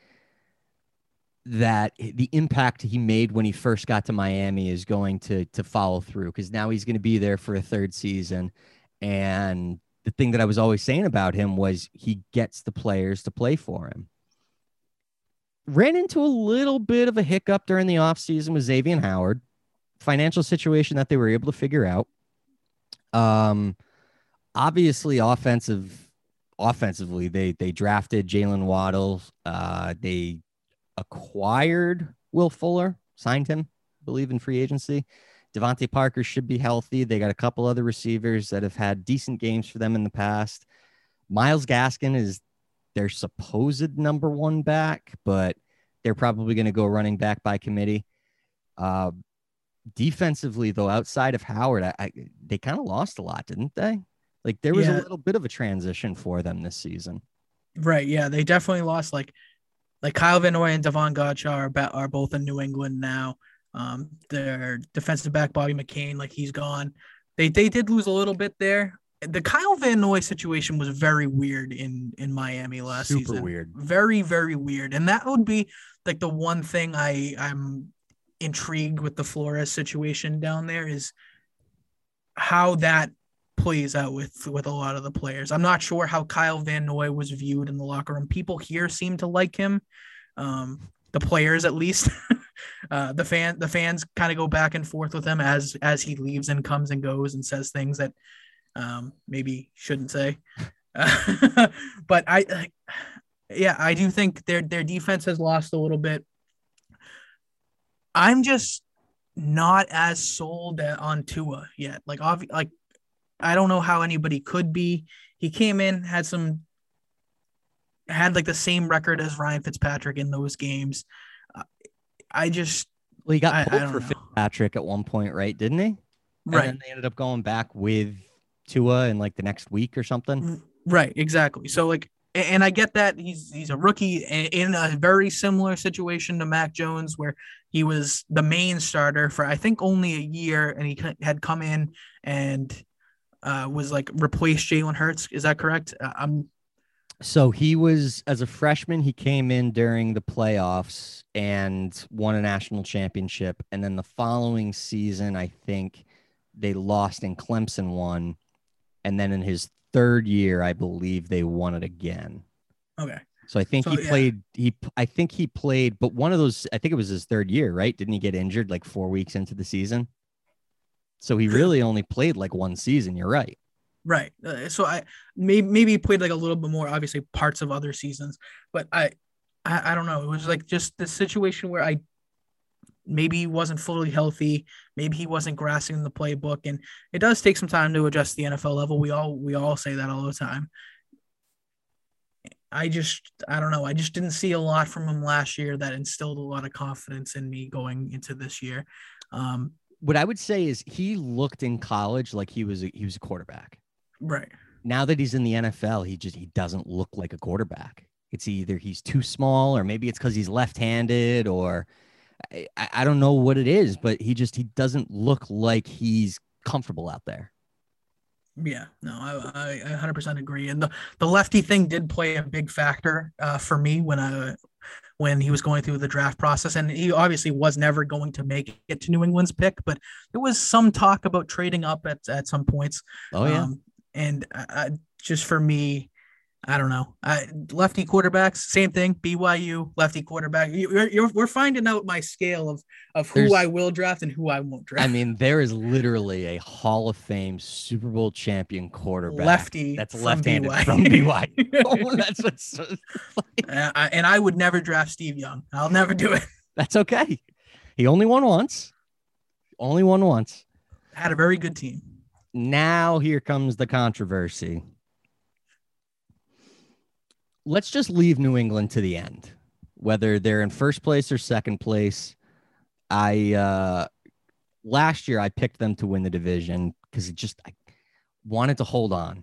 that the impact he made when he first got to Miami is going to to follow through because now he's going to be there for a third season. And the thing that I was always saying about him was he gets the players to play for him. Ran into a little bit of a hiccup during the offseason with Xavier Howard financial situation that they were able to figure out. Um, obviously, offensive, offensively, they they drafted Jaylen Waddle. Uh, they acquired Will Fuller, signed him, I believe in free agency. DeVante Parker should be healthy. They got a couple other receivers that have had decent games for them in the past. Myles Gaskin is their supposed number one back, but they're probably going to go running back by committee. Uh, defensively, though, outside of Howard, I, I they kind of lost a lot, didn't they? Like there was Yeah. a little bit of a transition for them this season. Right. Yeah. They definitely lost. Like, like Kyle Van Noy and Davon Godchaux are, are both in New England now. Um, their defensive back Bobby McCain, like he's gone. They they did lose a little bit there. The Kyle Van Noy situation was very weird in in Miami last Super season. weird. Very very weird, and that would be like the one thing I I'm intrigued with the Flores situation down there is how that plays out with with a lot of the players. I'm not sure how Kyle Van Noy was viewed in the locker room. People here seem to like him, um, the players at least. uh, the fan the fans kind of go back and forth with him as as he leaves and comes and goes and says things that um, maybe shouldn't say. but I, I yeah, I do think their their defense has lost a little bit. I'm just not as sold on Tua yet. Like, obvi- like I don't know how anybody could be. He came in, had some, had like the same record as Ryan Fitzpatrick in those games. Uh, I just Well, he got I- pulled don't for know. Fitzpatrick at one point, right? Didn't he? And right, then they ended up going back with Tua in like the next week or something. right, exactly. So like, and I get that he's he's a rookie in a very similar situation to Mac Jones, where he was the main starter for I think only a year, and he had come in and uh, was like replaced Jalen Hurts. Is that correct? Uh, I'm So he was as a freshman, he came in during the playoffs and won a national championship. And then the following season, I think they lost and Clemson won. And then in his third year, I believe they won it again. okay. So I think So, he yeah. played. He, I think he played, but one of those, I think it was his third year, right? Didn't he get injured like four weeks into the season? So he really only played like one season. You're right. Right. Uh, so I maybe maybe he played like a little bit more, obviously parts of other seasons, but I, I I don't know. It was like just the situation where I maybe he wasn't fully healthy, maybe he wasn't grasping the playbook, and it does take some time to adjust the NFL level. We all we all say that all the time. I just I don't know. I just didn't see a lot from him last year that instilled a lot of confidence in me going into this year. Um, What I would say is he looked in college like he was a, he was a quarterback. right. now that he's in the NFL, he just he doesn't look like a quarterback. It's either he's too small, or maybe it's because he's left-handed, or I, I don't know what it is, but he just he doesn't look like he's comfortable out there. Yeah, no, I, I I 100% agree. And the, the lefty thing did play a big factor uh, for me when I when he was going through the draft process. And he obviously was never going to make it to New England's pick, but there was some talk about trading up at, at some points. Oh yeah, Um, and I, I, just for me, I don't know. I, lefty quarterbacks, same thing. BYU lefty quarterback. You, you're, you're, we're finding out my scale of of who There's- I will draft and who I won't draft. I mean there is literally a Hall of Fame Super Bowl champion quarterback lefty that's from left-handed BYU. from BYU. Oh, that's what's Uh, I- and I would never draft Steve Young. I'll never do it. that's okay. He only won once, only won once. Had a very good team. now here comes the controversy. Let's just leave New England to the end, whether they're in first place or second place. I uh last year I picked them to win the division because it just I wanted to hold on.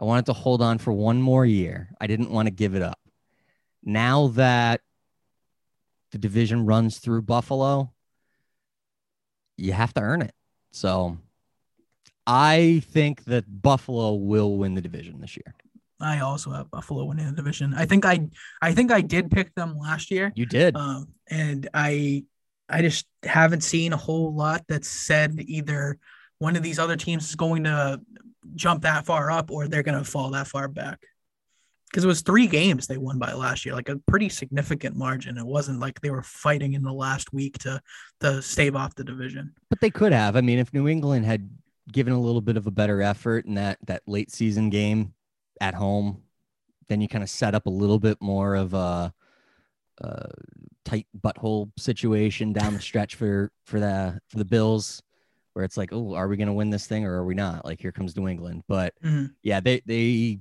I wanted to hold on for one more year. I didn't want to give it up. Now that the division runs through Buffalo, you have to earn it. So I think that Buffalo will win the division this year. I also have Buffalo winning the division. I think I I think I did pick them last year. You did. Um, and I I just haven't seen a whole lot that said either one of these other teams is going to jump that far up or they're going to fall that far back. Because it was three games they won by last year, like a pretty significant margin. It wasn't like they were fighting in the last week to to stave off the division. but they could have. I mean, if New England had given a little bit of a better effort in that that late season game at home, then you kind of set up a little bit more of a, a tight butthole situation down the stretch for for the for the Bills, where it's like, oh, are we going to win this thing or are we not? Like here comes New England, but Mhm. yeah, they they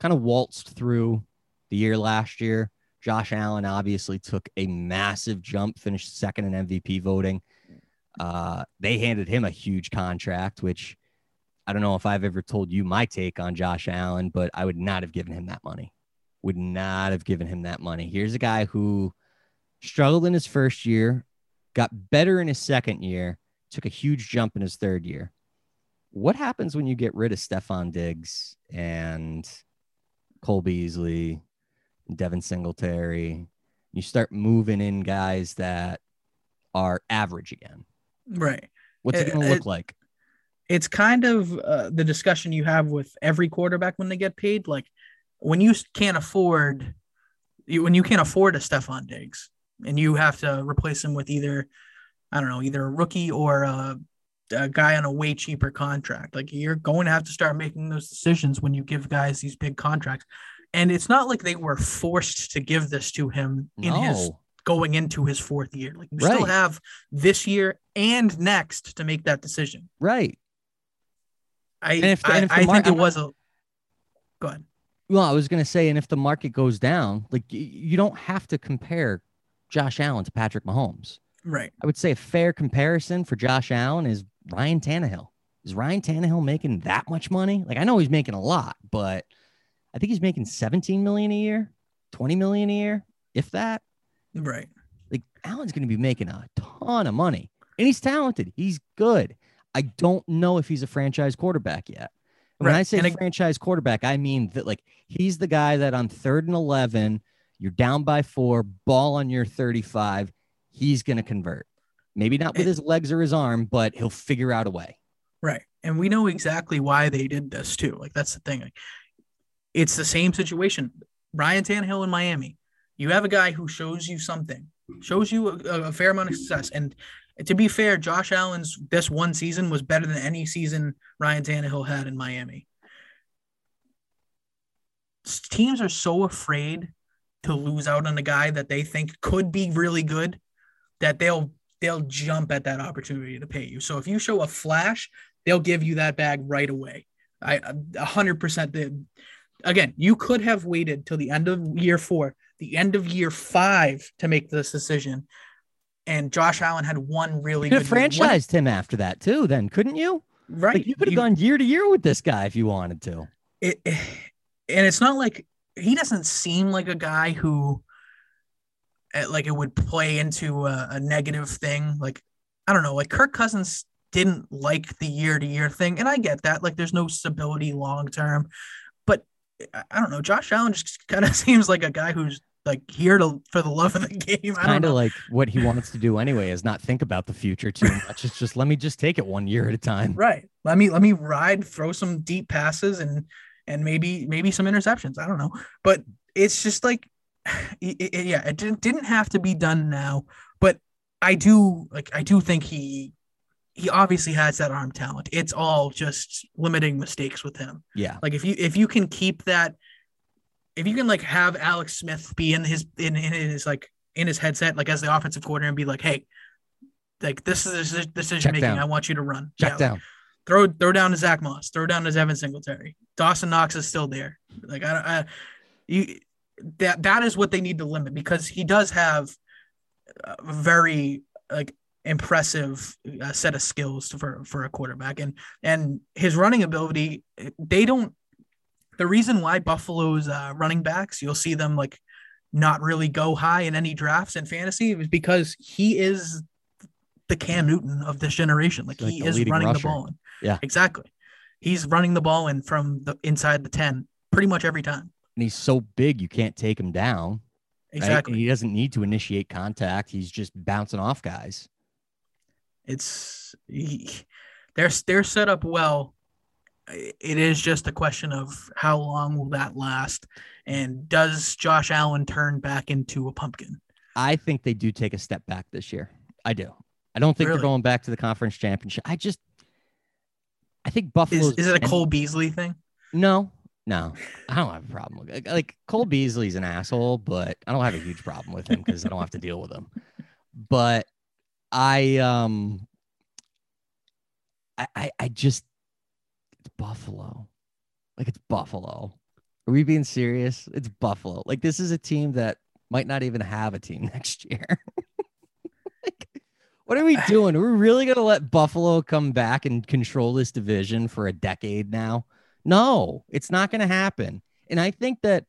kind of waltzed through the year last year. Josh Allen obviously took a massive jump, finished second in MVP voting. Uh, they handed him a huge contract, which I don't know if I've ever told you my take on Josh Allen, but I would not have given him that money. Would not have given him that money. Here's a guy who struggled in his first year, got better in his second year, took a huge jump in his third year. What happens when you get rid of Stefon Diggs and Cole Beasley, Devin Singletary? You start moving in guys that are average again. Right. What's it Uh, going to look it- like? It's kind of uh, the discussion you have with every quarterback when they get paid. Like when you can't afford, you, when you can't afford a Stefon Diggs and you have to replace him with either, I don't know, either a rookie or a, a guy on a way cheaper contract. Like you're going to have to start making those decisions when you give guys these big contracts. And it's not like they were forced to give this to him in his going into his fourth year. Like you still have this year and next to make that decision. Right. I And if I, and if I think it was a go ahead. Well, I was going to say, and if the market goes down, like you don't have to compare Josh Allen to Patrick Mahomes. Right. I would say a fair comparison for Josh Allen is Ryan Tannehill. Is Ryan Tannehill making that much money? Like I know he's making a lot, but I think he's making 17 million a year, 20 million a year, if that. Right. Like Allen's going to be making a ton of money, and he's talented. He's good. I don't know if he's a franchise quarterback yet. When Right, I say and franchise quarterback, I mean that like he's the guy that on third and eleven, you're down by four, ball on your 35, he's going to convert. Maybe not with And- his legs or his arm, but he'll figure out a way. Right. And we know exactly why they did this too. Like that's the thing. Like, it's the same situation. Ryan Tannehill in Miami. You have a guy who shows you something, shows you a, a fair amount of success. And to be fair, Josh Allen's this one season was better than any season Ryan Tannehill had in Miami. Teams are so afraid to lose out on a guy that they think could be really good that they'll they'll jump at that opportunity to pay you. So if you show a flash, they'll give you that bag right away. I uh, a hundred percent. Again, you could have waited till the end of year four, the end of year five to make this decision. And Josh Allen had one really You could good have year. One- franchised him after that too, then couldn't you? right? Like you could have gone year to year with this guy if you wanted to. it, and it's not like he doesn't seem like a guy who eh, like it would play into a, a negative thing like i don't know like kirk cousins didn't like the year to year thing and i get that like there's no stability long term but I- i don't know josh allen just kind of seems like a guy who's like here to for the love of the game. Kind of like what he wants to do anyway is not think about the future too much. It's just let me just take it one year at a time. right. Let me let me ride throw some deep passes and and maybe maybe some interceptions. I don't know. But it's just like it, it- yeah it didn't didn't have to be done now. But i do like i do think he he obviously has that arm talent. It's all just limiting mistakes with him. Yeah. like if you if you can keep that if you can like have alex smith be in his in, in his like in his headset like as the offensive coordinator and be like hey like this is this decision making i want you to run Check Yeah, down. throw throw down to Zach Moss, throw down to Evan Singletary. Dawson Knox is still there. Like I, don't I you that that is what they need to limit because he does have a very like impressive uh, set of skills for for a quarterback and and his running ability they don't the reason why Buffalo's uh, running backs you'll see them like not really go high in any drafts in fantasy is because he is the Cam Newton of this generation like, Like he is running rusher. the ball in. Yeah. exactly he's running the ball in from the inside the 10 pretty much every time And he's so big you can't take him down. right? exactly He doesn't need to initiate contact. He's just bouncing off guys. it's he, they're they're set up well. It is just a question of how long will that last, and does Josh Allen turn back into a pumpkin? I think they do take a step back this year. I do. I don't think Really? they're going back to the conference championship. I just I think Buffalo Is is it a Cole Beasley thing? No, no, I don't have a problem with it. Like Cole Beasley's an asshole, but I don't have a huge problem with him because I don't have to deal with him. But I um I I, I just Buffalo. Like it's Buffalo. Are we being serious? It's Buffalo. Like this is a team that might not even have a team next year. like, what are we doing? Are we really gonna let Buffalo come back and control this division for a decade now? No, it's not going to happen. And I think that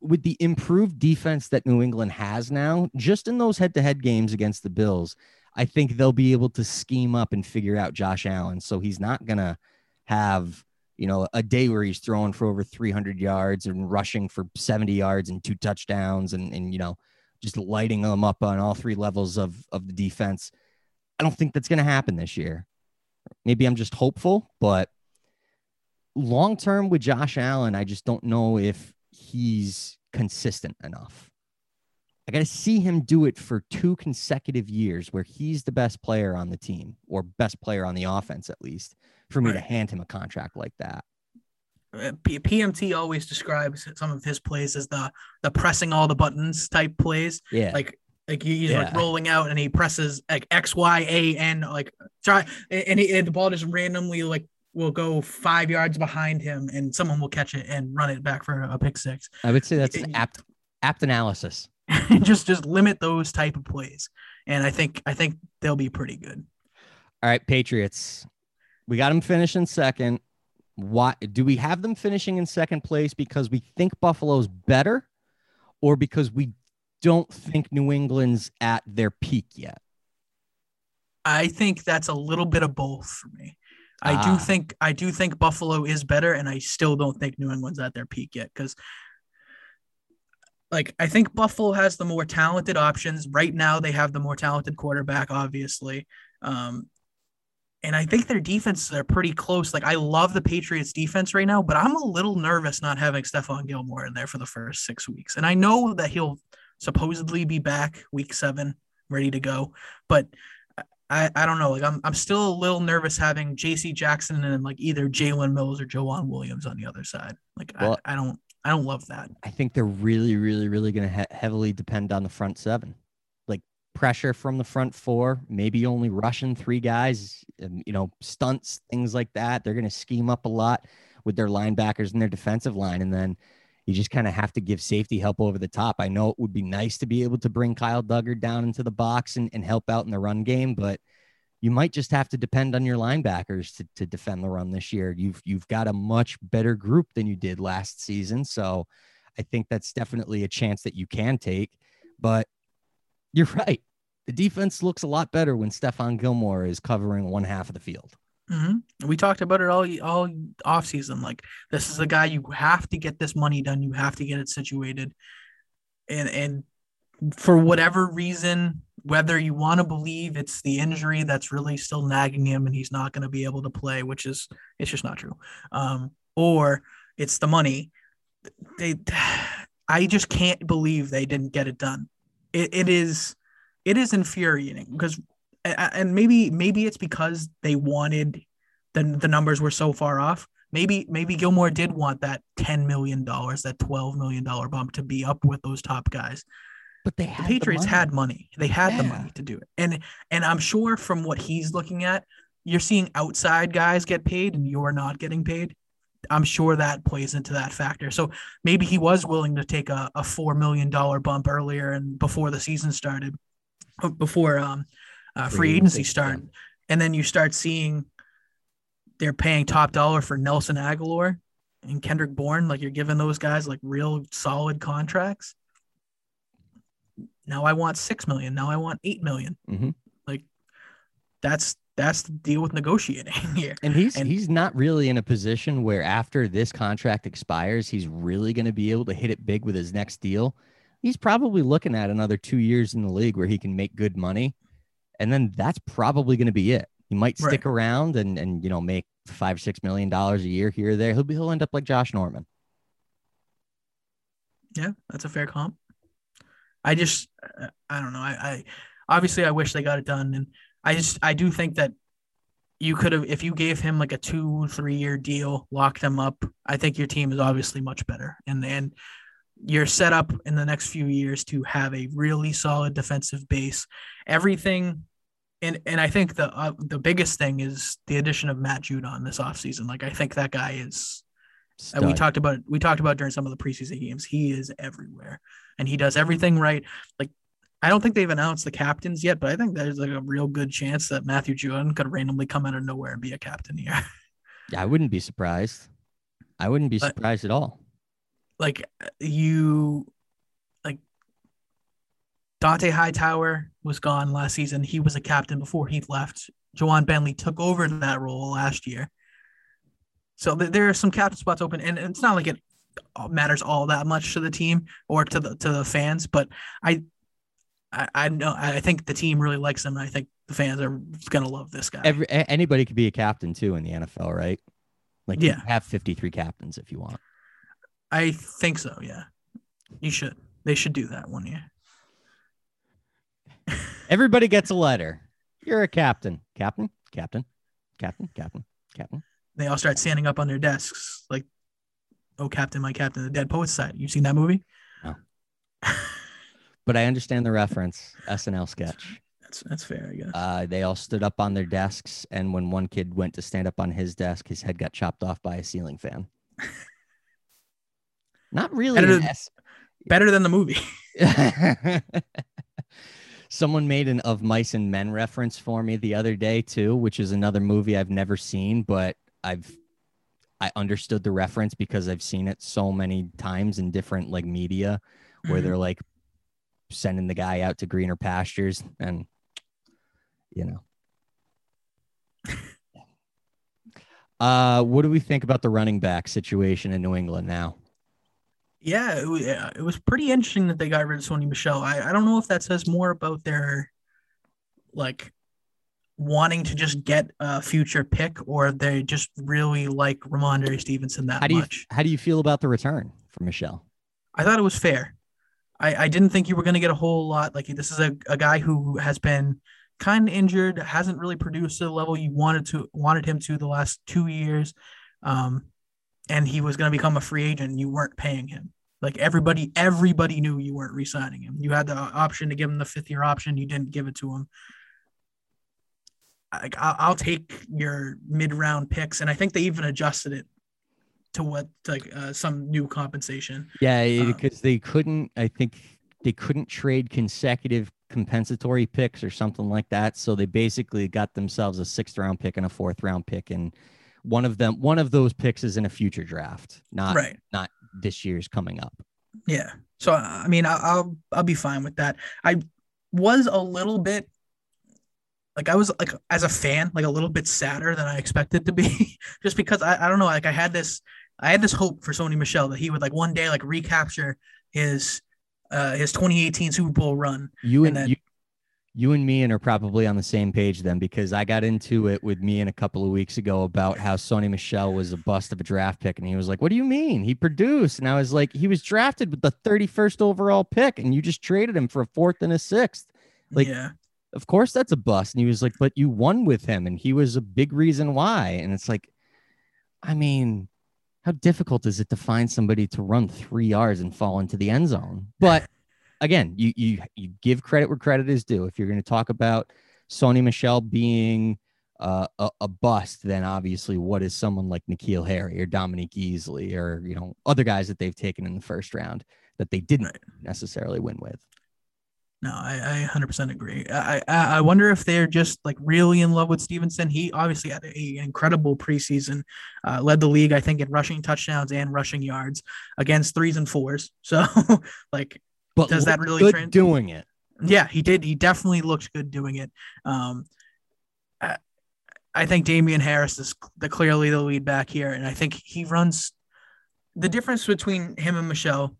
with the improved defense that New England has now, just in those head to head games against the Bills, I think they'll be able to scheme up and figure out Josh Allen. So he's not going to have, you know, a day where he's throwing for over 300 yards and rushing for 70 yards and two touchdowns and, and you know, just lighting them up on all three levels of, of the defense. I don't think that's going to happen this year. Maybe I'm just hopeful, but long term with Josh Allen, I just don't know if he's consistent enough. I got to see him do it for two consecutive years where he's the best player on the team or best player on the offense, at least, for me to hand him a contract like that. Uh, PMT always describes some of his plays as the the pressing all the buttons type plays. Yeah. Like Like he- he's like rolling out and he presses like X Y A N like try and, he, and the ball just randomly like will go five yards behind him and someone will catch it and run it back for a pick six. I would say that's apt apt analysis. just just limit those type of plays, and I think I think they'll be pretty good. All right, Patriots. We got them finishing second. Why do we have them finishing in second place because we think Buffalo's better or because we don't think New England's at their peak yet? I think that's a little bit of both for me. I Ah. do think I do think Buffalo is better, and I still don't think New England's at their peak yet because, like, I think Buffalo has the more talented options right now. They have the more talented quarterback, obviously, um, and I think their defenses are pretty close. Like, I love the Patriots' defense right now, but I'm a little nervous not having Stephon Gilmore in there for the first six weeks, and I know that he'll supposedly be back week seven, ready to go, but. I, I don't know. Like I'm I'm still a little nervous having J.C. Jackson and like either Jalen Mills or Joejuan Williams on the other side. Like Well- I, I don't I don't love that. I think they're really, really, really going to he- heavily depend on the front seven. Pressure from the front four, maybe only rushing three guys, um, you know, stunts, things like that. They're going to scheme up a lot with their linebackers and their defensive line. And then you just kind of have to give safety help over the top. I know it would be nice to be able to bring Kyle Dugger down into the box and, and help out in the run game, but you might just have to depend on your linebackers to, to defend the run this year. You've you've got a much better group than you did last season. So I think that's definitely a chance that you can take. But you're right. The defense looks a lot better when Stephon Gilmore is covering one half of the field. hmm We talked about it all all off season. Like this is a guy you have to get this money done. You have to get it situated, and and for whatever reason, whether you want to believe it's the injury that's really still nagging him and he's not going to be able to play, which is it's just not true, um, or it's the money. They, I just can't believe they didn't get it done. It, it is, it is infuriating because and maybe maybe it's because they wanted the the numbers were so far off. Maybe maybe Gilmore did want that ten million dollars, that twelve million dollar bump to be up with those top guys. But they The Patriots money. had money. They had the money to do it. And and I'm sure from what he's looking at, you're seeing outside guys get paid and you're not getting paid. I'm sure that plays into that factor. So maybe he was willing to take a, a four million dollar bump earlier and before the season started, uh, before um, uh, Free free agency, started, and then you start seeing they're paying top dollar for Nelson Agholor and Kendrick Bourne. Like you're giving those guys like real solid contracts. Now I want six million. Now I want eight million. Mhm. Like that's that's the deal with negotiating here. And he's And- he's not really in a position where after this contract expires, he's really going to be able to hit it big with his next deal. He's probably looking at another two years in the league where he can make good money, and then that's probably going to be it. He might stick around and and you know make five six million dollars a year here or there. He'll be he'll end up like Josh Norman. Yeah, that's a fair comp. I just, uh, I don't know. I, I obviously I wish they got it done, and I just, I do think that you could have, if you gave him like a two, three year deal, locked him up. I think your team is obviously much better, and and you're set up in the next few years to have a really solid defensive base. Everything. And, and I think the uh, the biggest thing is the addition of Matt Judon this offseason. Like I think that guy is and we talked about we talked about during some of the preseason games. He is everywhere, and he does everything right. Like I don't think they've announced the captains yet, but I think there's like a real good chance that Matthew Judon could randomly come out of nowhere and be a captain here. Yeah, I wouldn't be surprised. I wouldn't be But- surprised at all. like you, like Dont'a Hightower was gone last season. He was a captain before he left. Ja'Whaun Bentley took over that role last year. So th- there are some captain spots open, and it's not like it matters all that much to the team or to the to the fans. But I, I, I know I think the team really likes him. And I think the fans are gonna love this guy. Every anybody could be a captain too in the NFL, right? Like you Yeah. have 53 captains if you want. I think so. Yeah, you should. They should do that one year. Everybody gets a letter. You're a captain. Captain, captain, captain, captain, captain. they all start standing up on their desks like oh captain my captain the dead Poets society you've seen that movie No. but I understand the reference. SNL sketch. That's that's fair, I guess. Uh, they all stood up on their desks, and when one kid went to stand up on his desk, his head got chopped off by a ceiling fan. Not really. Better than- S- Better than the movie. Someone made an of mice and men reference for me the other day too, which is another movie I've never seen, but I've I understood the reference because I've seen it so many times in different like media where Mhm. they're like sending the guy out to greener pastures and you know. Uh, what do we think about the running back situation in New England now? Yeah, it, wa- it was pretty interesting that they got rid of Sony Michel. I, I don't know if that says more about their like wanting to just get a future pick or they just really like Rhamondre Stevenson that How do you much. how do you feel about the return for Michel? I thought it was fair. I, I didn't think you were going to get a whole lot. Like this is a, a guy who has been kind of injured, hasn't really produced to the level you wanted to wanted him to the last two years, um, and he was going to become a free agent. You weren't paying him. Like everybody, everybody knew you weren't re-signing him. You had the option to give him the fifth year option. You didn't give it to him. Like I'll, I'll take your mid round picks, and I think they even adjusted it to what like uh, some new compensation. Yeah, Um, because they couldn't. I think they couldn't trade consecutive compensatory picks or something like that. So they basically got themselves a sixth round pick and a fourth round pick, and one of them, one of those picks is in a future draft, not right. this year's coming up. Yeah. So I mean, I- I'll I'll be fine with that. I was a little bit like I was like as a fan, like a little bit sadder than I expected to be, just because I, I don't know, like I had this I had this hope for Sony Michel that he would like one day like recapture his uh his 2018 Super Bowl run. You And and, then- you, you and Meehan are probably on the same page then because I got into it with Meehan a couple of weeks ago about how Sony Michel was a bust of a draft pick, and he was like, "What do you mean? He produced?" And I was like, "He was drafted with the 31st overall pick, and you just traded him for a fourth and a sixth. Like, yeah. Of course, that's a bust." And he was like, "But you won with him, and he was a big reason why." And it's like, I mean, how difficult is it to find somebody to run three yards and fall into the end zone? But again, you you you give credit where credit is due. If you're going to talk about Sony Michel being uh, a, a bust, then obviously, what is someone like N'Keal Harry or Dominique Easley or you know other guys that they've taken in the first round that they didn't Right. necessarily win with? No, I, I 100% agree. I, I I wonder if they're just like really in love with Stevenson. He obviously had a incredible preseason, uh, led the league, I think, in rushing touchdowns and rushing yards against threes and fours. So, like, But Does that really good doing it? yeah, he did. He definitely looked good doing it. Um, I, I think Damien Harris is the clearly the lead back here, and I think he runs. The difference between him and Michel,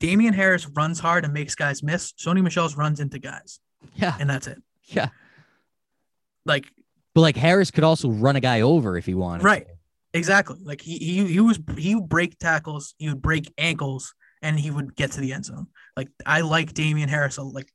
Damien Harris runs hard and makes guys miss. Sony Michel's runs into guys, Yeah, and that's it. yeah. Like But like Harris could also run a guy over if he wanted. Right. to. exactly, like he he he was he would break tackles, he would break ankles, and he would get to the end zone. Like I like Damien Harris. Like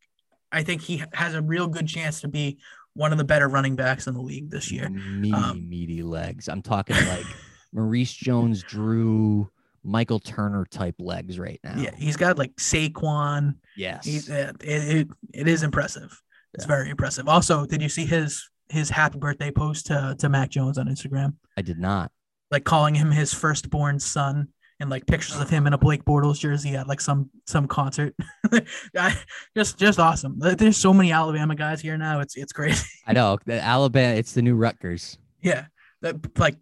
I think he has a real good chance to be one of the better running backs in the league this year. Meaty, Um, meaty legs. I'm talking like Maurice Jones, Drew, Michael Turner type legs right now. Yeah, he's got like Saquon. Yes. He's uh, it, it it is impressive. It's Yeah. very impressive. Also, did you see his his happy birthday post to to Mac Jones on Instagram? I did not. Like calling him his firstborn son and like pictures of him in a Blake Bortles jersey at like some some concert. I- just just awesome. There's so many Alabama guys here now. It's it's crazy. I know the Alabama. It's the new Rutgers. yeah, that like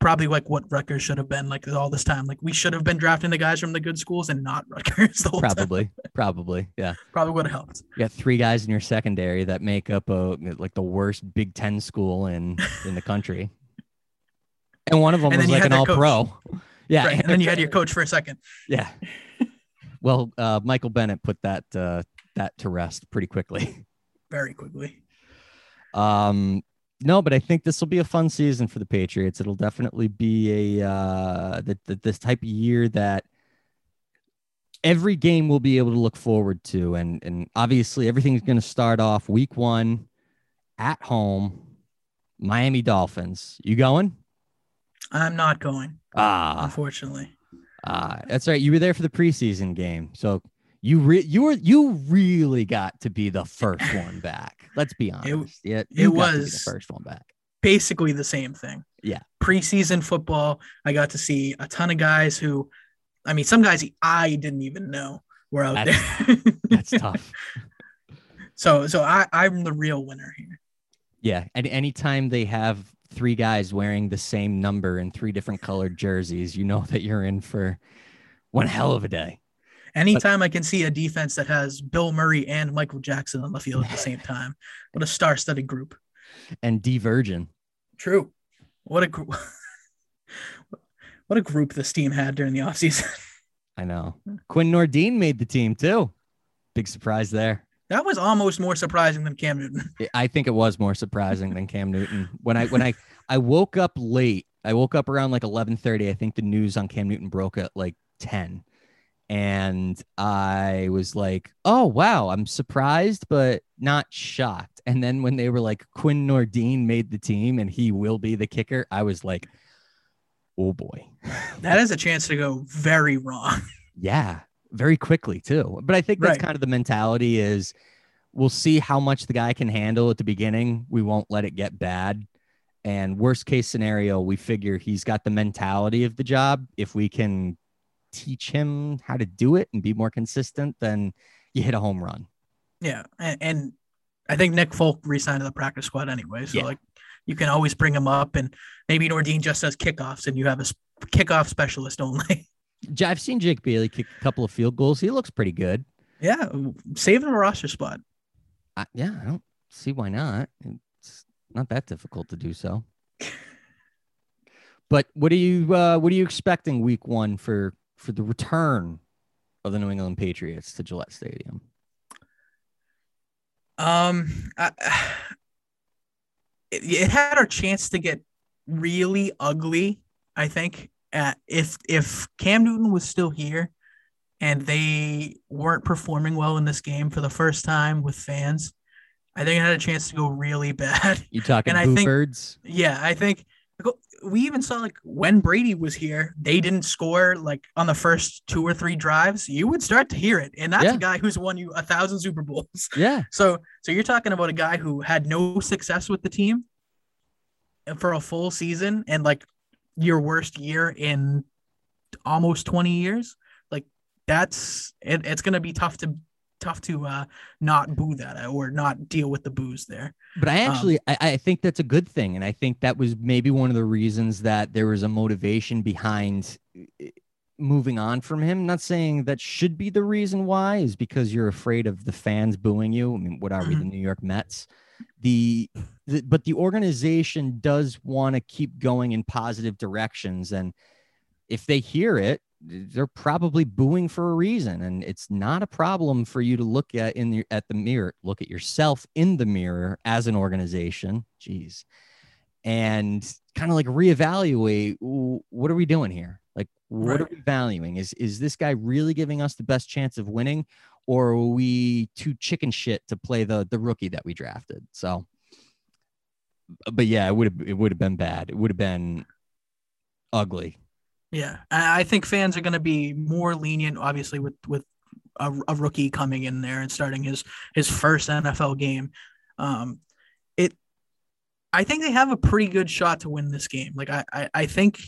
probably like what Rutgers should have been like all this time. Like we should have been drafting the guys from the good schools and not Rutgers the whole time. Probably. probably. Yeah. Probably would have helped. You got three guys in your secondary that make up a like the worst Big Ten school in in the country. And one of them And was like an all coach. pro. Yeah. right. And then you had your coach for a second. Yeah. well, uh, Michael Bennett put that uh, that to rest pretty quickly. very quickly. Um, no, but I think this will be a fun season for the Patriots. It'll definitely be a uh, the, the, this type of year that every game we'll be able to look forward to, and and obviously everything's going to start off week one at home, Miami Dolphins. You going? I'm not going, Ah, unfortunately. ah, that's right. You were there for the preseason game, so You re- you were you really got to be the first one back. Let's be honest. yeah, you got to be the first one back. Basically the same thing. Yeah. Preseason football, I got to see a ton of guys who, I mean, some guys I didn't even know were out there. That's tough. so, so I, I'm the real winner here. Yeah, and anytime they have three guys wearing the same number in three different colored jerseys, you know that you're in for one hell of a day. Anytime I can see a defense that has Bill Murray and Michael Jackson on the field at the same time, what a star-studded group. And Divergent. True. What a group. what a group this team had during the offseason. I know. Quinn Nordin made the team too. Big surprise there. That was almost more surprising than Cam Newton. I- I think it was more surprising than Cam Newton. When I when I I woke up late, I woke up around like 11:30. I think the news on Cam Newton broke at like 10. And I was like, "Oh, wow, I'm surprised but not shocked." And then when they were like Quinn Nordin made the team and he will be the kicker, I was like, "Oh boy." That is a chance to go very wrong. Yeah, very quickly too. But I think that's Right. kind of the mentality is we'll see how much the guy can handle at the beginning. We won't let it get bad. And worst case scenario, we figure he's got the mentality of the job. If we can teach him how to do it and be more consistent, then you hit a home run. Yeah. And, and I think Nick Folk re-signed to the practice squad anyway. So Yeah. like you can always bring him up and maybe Nordin just does kickoffs and you have a kickoff specialist only. I've seen Jake Bailey kick a couple of field goals. He looks pretty good. yeah. Save him a roster spot. I, yeah, I don't see why not. It's not that difficult to do so. But what are you uh, what are you expecting week one for for the return of the New England Patriots to Gillette Stadium? Um, I, it, it had our chance to get really ugly. I think uh, if if Cam Newton was still here and they weren't performing well in this game for the first time with fans, I think it had a chance to go really bad. You talking And I think- birds? yeah, I think we even saw like when Brady was here, they didn't score like on the first two or three drives. You would start to hear it, and that's Yeah. a guy who's won you a thousand Super Bowls. Yeah, So so you're talking about a guy who had no success with the team for a full season and like your worst year in almost 20 years. Like that's it, it's gonna be tough to tough to uh not boo that or not deal with the booze there. but I Um, actually I, I think that's a good thing, and I think that was maybe one of the reasons that there was a motivation behind uh, moving on from him. Not saying that should be the reason why is because you're afraid of the fans booing you. I mean, what are we, the New York Mets? The, the but the organization does want to keep going in positive directions, and if they hear it, they're probably booing for a reason, and it's not a problem for you to look at in the at the mirror, look at yourself in the mirror as an organization. Jeez. And kind of like reevaluate what are we doing here? Like, what are we valuing? Is is this guy really giving us the best chance of winning, or are we too chicken shit to play the the rookie that we drafted? So, but yeah, it would have it would have been bad. It would have been ugly. Yeah, I think fans are going to be more lenient, obviously, with with a, a rookie coming in there and starting his his first NFL game. Um, it, I think they have a pretty good shot to win this game. Like I, I, I think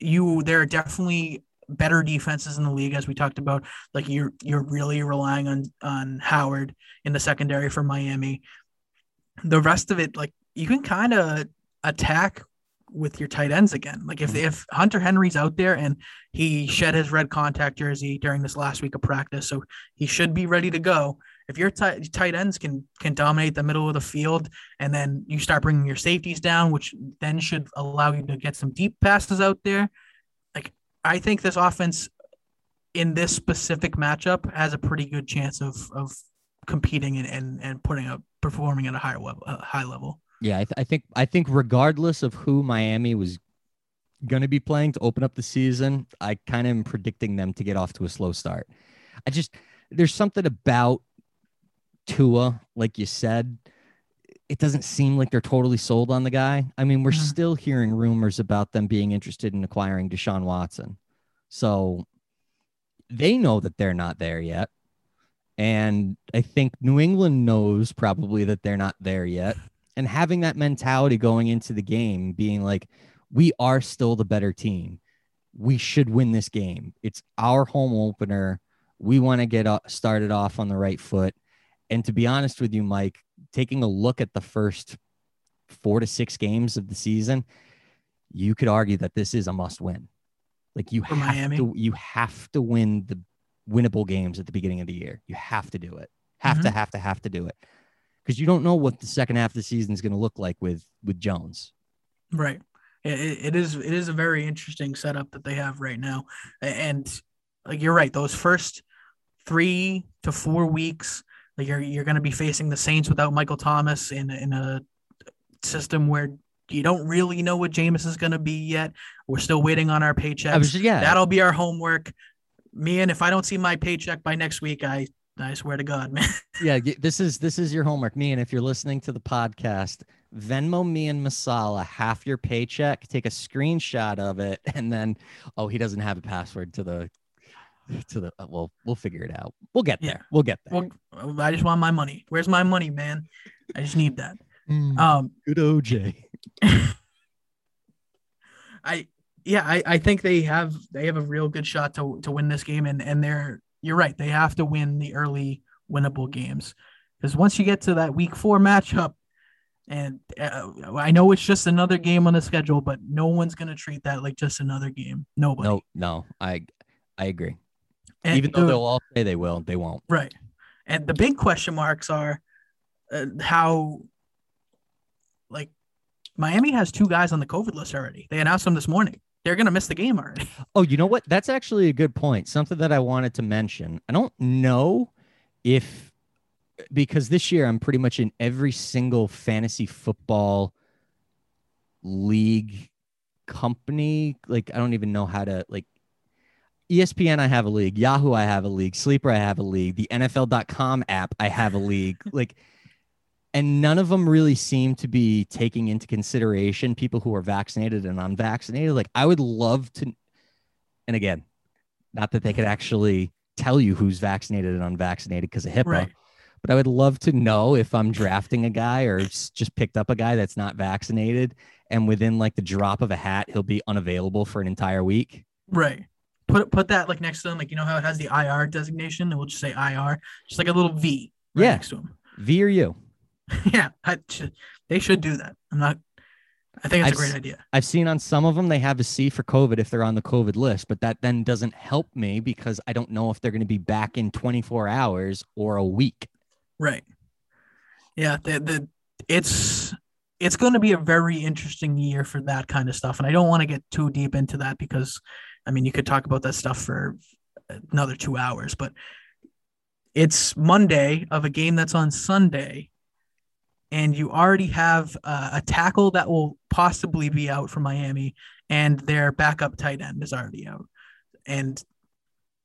you there are definitely better defenses in the league as we talked about. Like you're you're really relying on on Howard in the secondary for Miami. The rest of it, like you can kind of attack with your tight ends again. Like if mm-hmm. if Hunter Henry's out there and he shed his red contact jersey during this last week of practice, so he should be ready to go. If your tight tight ends can can dominate the middle of the field, and then you start bringing your safeties down, which then should allow you to get some deep passes out there. Like I think this offense in this specific matchup has a pretty good chance of of competing and and, and putting up performing at a higher level, a high level. Yeah, I, th- I think I think regardless of who Miami was going to be playing to open up the season, I kind of am predicting them to get off to a slow start. I just there's something about Tua, like you said, it doesn't seem like they're totally sold on the guy. I mean, we're Mhm. still hearing rumors about them being interested in acquiring Deshaun Watson. So they know that they're not there yet. And I think New England knows probably that they're not there yet. And having that mentality going into the game, being like, we are still the better team. We should win this game. It's our home opener. We want to get started off on the right foot. And to be honest with you, Mike, taking a look at the first four to six games of the season, you could argue that this is a must win. Like you For have Miami? to you have to win the winnable games at the beginning of the year. You have to do it. Have to Mhm. have to have to do it. Because you don't know what the second half of the season is going to look like with with Jones. Right. It, it- is it is a very interesting setup that they have right now, and like you're right, those first three to four weeks, like you're you're going to be facing the Saints without Michael Thomas in in a system where you don't really know what Jameis is going to be yet. We're still waiting on our paychecks. Was yeah. That'll be our homework. Me and if I don't see my paycheck by next week, I I swear to God, man. yeah, this is this is your homework. Me and if you're listening to the podcast, Venmo me and Masala half your paycheck, take a screenshot of it, and then oh, he doesn't have a password to the to the uh, well, we'll figure it out. We'll get Yeah. there. We'll get there. Well, I just want my money. Where's my money, man? I just need that. Mm, Um, good OJ. I yeah, I, I think they have they have a real good shot to to win this game, and and they're you're right. They have to win the early winnable games because once you get to that week four matchup, and uh, I know it's just another game on the schedule, but no one's gonna treat that like just another game. Nobody. No, no, I I agree. And Even though they'll all say they will, they won't. Right. And the big question marks are uh, how, like, Miami has two guys on the COVID list already. They announced them this morning. They're going to miss the game already. Oh, you know what? That's actually a good point. Something that I wanted to mention. I don't know if because this year I'm pretty much in every single fantasy football league company. Like I don't even know how to like ESPN I have a league, Yahoo I have a league, Sleeper I have a league, the NFL.com app I have a league. like and none of them really seem to be taking into consideration people who are vaccinated and unvaccinated. Like I would love to and again, not that they could actually tell you who's vaccinated and unvaccinated because of HIPAA, Right. but I would love to know if I'm drafting a guy or just picked up a guy that's not vaccinated and within like the drop of a hat, he'll be unavailable for an entire week. Right. Put put that like next to them, like you know how it has the IR designation, and we'll just say IR, just like a little V right Yeah. next to them. V or you? yeah, I, they should do that. I'm not. I think it's I've a great idea. I've seen on some of them they have a C for COVID if they're on the COVID list, but that then doesn't help me because I don't know if they're going to be back in 24 hours or a week. Right. Yeah, the, the it's it's going to be a very interesting year for that kind of stuff, and I don't want to get too deep into that because, I mean, you could talk about that stuff for another two hours, but it's Monday of a game that's on Sunday, and you already have uh, a tackle that will possibly be out for Miami, and their backup tight end is already out, and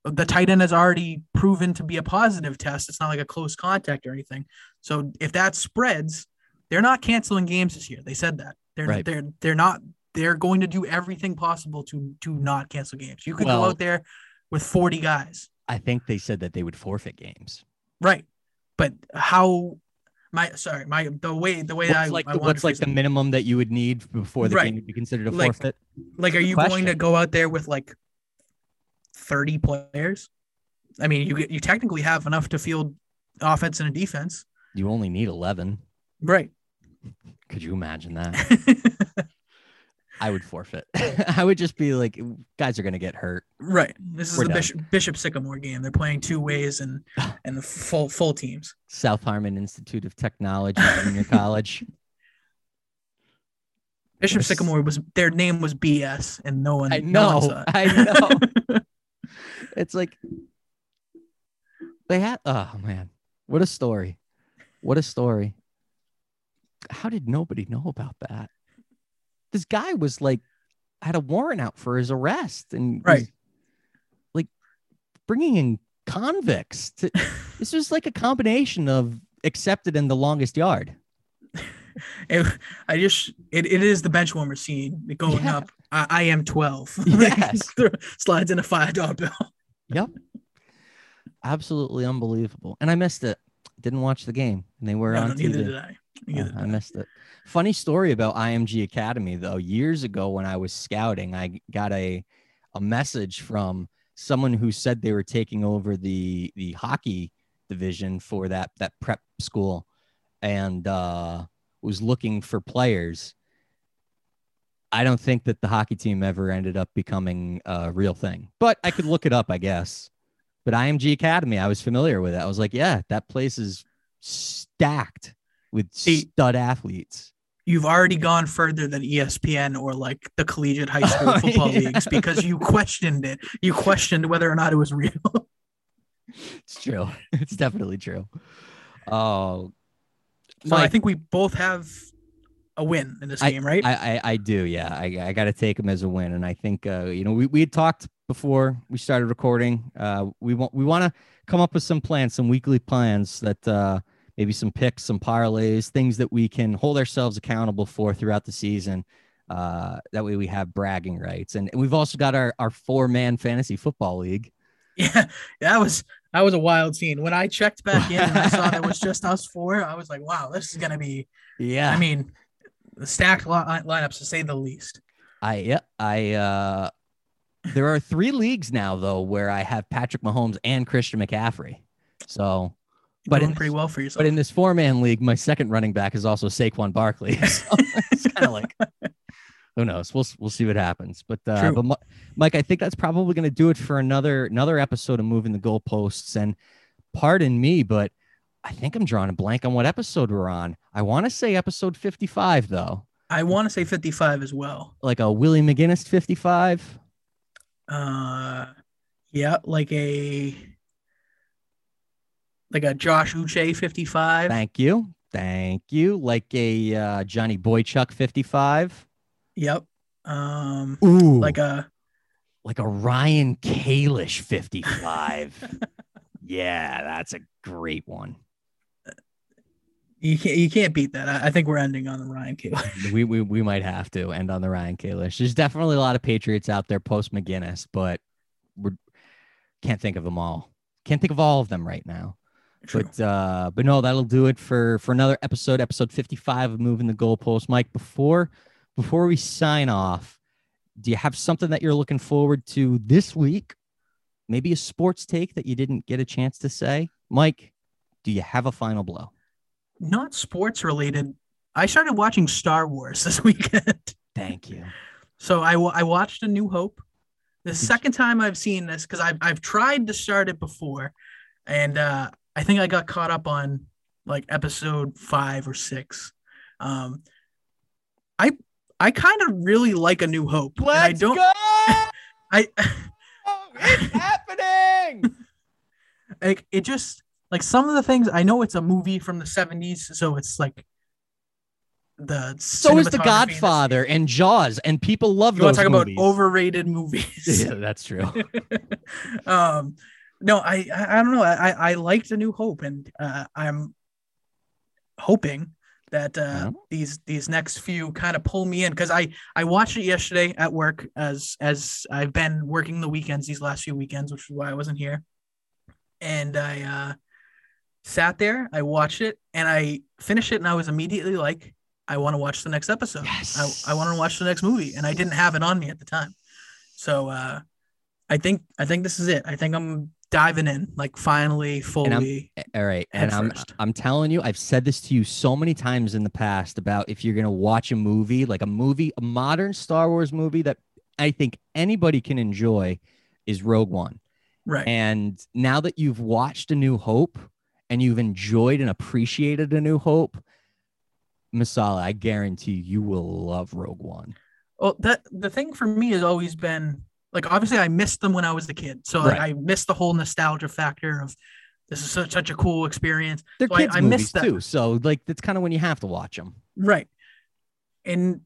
the tight end has already proven to be a positive test. It's not like a close contact or anything. So if that spreads, they're not canceling games this year. They said that they're Right. they're they're not they're going to do everything possible to to not cancel games. You could Well- go out there with 40 guys. I think they said that they would forfeit games. Right. But how my sorry, my the way the way I What's like I the, what's like the minimum that you would need before the Right. game would be considered a Like, forfeit? like are you question. going to go out there with like 30 players? I mean, you you technically have enough to field offense and a defense. You only need 11. Right. Could you imagine that? I would forfeit. I would just be like, guys are going to get hurt. Right. This is We're the done. Bishop, Bishop Sycamore game. They're playing two ways and and the full full teams. South Harmon Institute of Technology Junior College. Bishop Yes. Sycamore was their name was BS, and no one. I no one know, saw it. I know. It's like they had. Oh man, what a story! What a story! How did nobody know about that? This guy was like had a warrant out for his arrest and Right. like bringing in convicts. To, this was like a combination of accepted and the longest yard. It- I just it, it is the bench warmer scene going Yeah. up. I, I am twelve. Yes. slides in a five dollar bill. Yep absolutely unbelievable. And I missed it. Didn't watch the game, and they were No, on no, TV. neither did I. Neither I I. missed it. Funny story about IMG Academy though. Years ago when I was scouting, I got a a message from someone who said they were taking over the the hockey division for that that prep school and uh was looking for players. I don't think that the hockey team ever ended up becoming a real thing. But I could look it up, I guess. But IMG Academy, I was familiar with it. I was like, yeah, that place is stacked with See- stud athletes. You've already gone further than ESPN or like the collegiate high oh, school Oh, football yeah. leagues because you questioned it. You questioned whether or not it was real. It's true. It's definitely true. Oh, So I think we both have a win in this game, right? I, I, I do. Yeah, I, I got to take them as a win, and I think uh, you know we, we had talked before we started recording. Uh, we want we want to come up with some plans, some weekly plans that uh, maybe some picks, some parlays, things that we can hold ourselves accountable for throughout the season. Uh, that way we have bragging rights, and, and we've also got our our four man fantasy football league. yeah, that was that was a wild scene. When I checked back in and I saw that it was just us four, I was like, wow, this is gonna be. Yeah, I mean, stacked li- lineups to say the least. I yeah, I uh there are three leagues now though where I have Patrick Mahomes and Christian McCaffrey. So But doing in- pretty well for yourself. but in this four man league, my second running back is also Saquon Barkley. So it's kind of like who knows? We'll we'll see what happens. But uh True. but Mike, I think that's probably gonna do it for another another episode of moving the goalposts. And pardon me, but I think I'm drawing a blank on what episode we're on. I want to say episode 55 though. I want to say 55 as well. Like a Willie McGinest 55. Uh, yeah, like a like a Josh Uche 55. Thank you. Thank you. Like a uh, Johnny Boychuk 55. Yep. Um, Ooh. like a like a Ryan Kalish 55. yeah, that's a great one. You can't you can't beat that. I, I think we're ending on the Ryan Kayla. We, we we might have to end on the Ryan Kalish. There's definitely a lot of Patriots out there post McGinest, but we can't think of them all. Can't think of all of them right now. But uh, but no, that'll do it for for another episode, episode 55 of Moving the Goalpost. Mike, before before we sign off, do you have something that you're looking forward to this week? Maybe a sports take that you didn't get a chance to say? Mike, do you have a final blow? Not sports related. I started watching Star Wars this weekend. Thank you. So I, I watched A New Hope. The second time I've seen this because I've I've tried to start it before, and uh, I think I got caught up on like episode five or six. Um, I I kind of really like A New Hope. and I don't. go! I it's happening. like it just like some of the things I know it's a movie from the 70s, so it's like the So is The cinematography in this- Godfather and Jaws, and people love You want those to talk movies. about overrated movies? yeah, that's true. um no I, I i don't know i i liked a new hope and uh i'm hoping that uh Yeah. these these next few kind of pull me in because i i watched it yesterday at work as as i've been working the weekends these last few weekends which is why i wasn't here and i uh sat there i watched it and i finished it and i was immediately like i want to watch the next episode Yes. I, I want to watch the next movie and i didn't have it on me at the time so uh i think i think this is it i think i'm diving in like finally fully All right, and I'm first. I'm telling you, I've said this to you so many times in the past about if you're gonna watch a movie, like a movie, a modern Star Wars movie that I think anybody can enjoy, is Rogue One. right And now that you've watched A New Hope and you've enjoyed and appreciated A New Hope, Masala, I guarantee you will love Rogue One. well that the thing for me has always been like obviously i missed them when i was a kid. So like i missed the whole nostalgia factor of this is such, such a cool experience. They're So I- kids I movies missed that. too, so like that's kind of when you have to watch them. right. And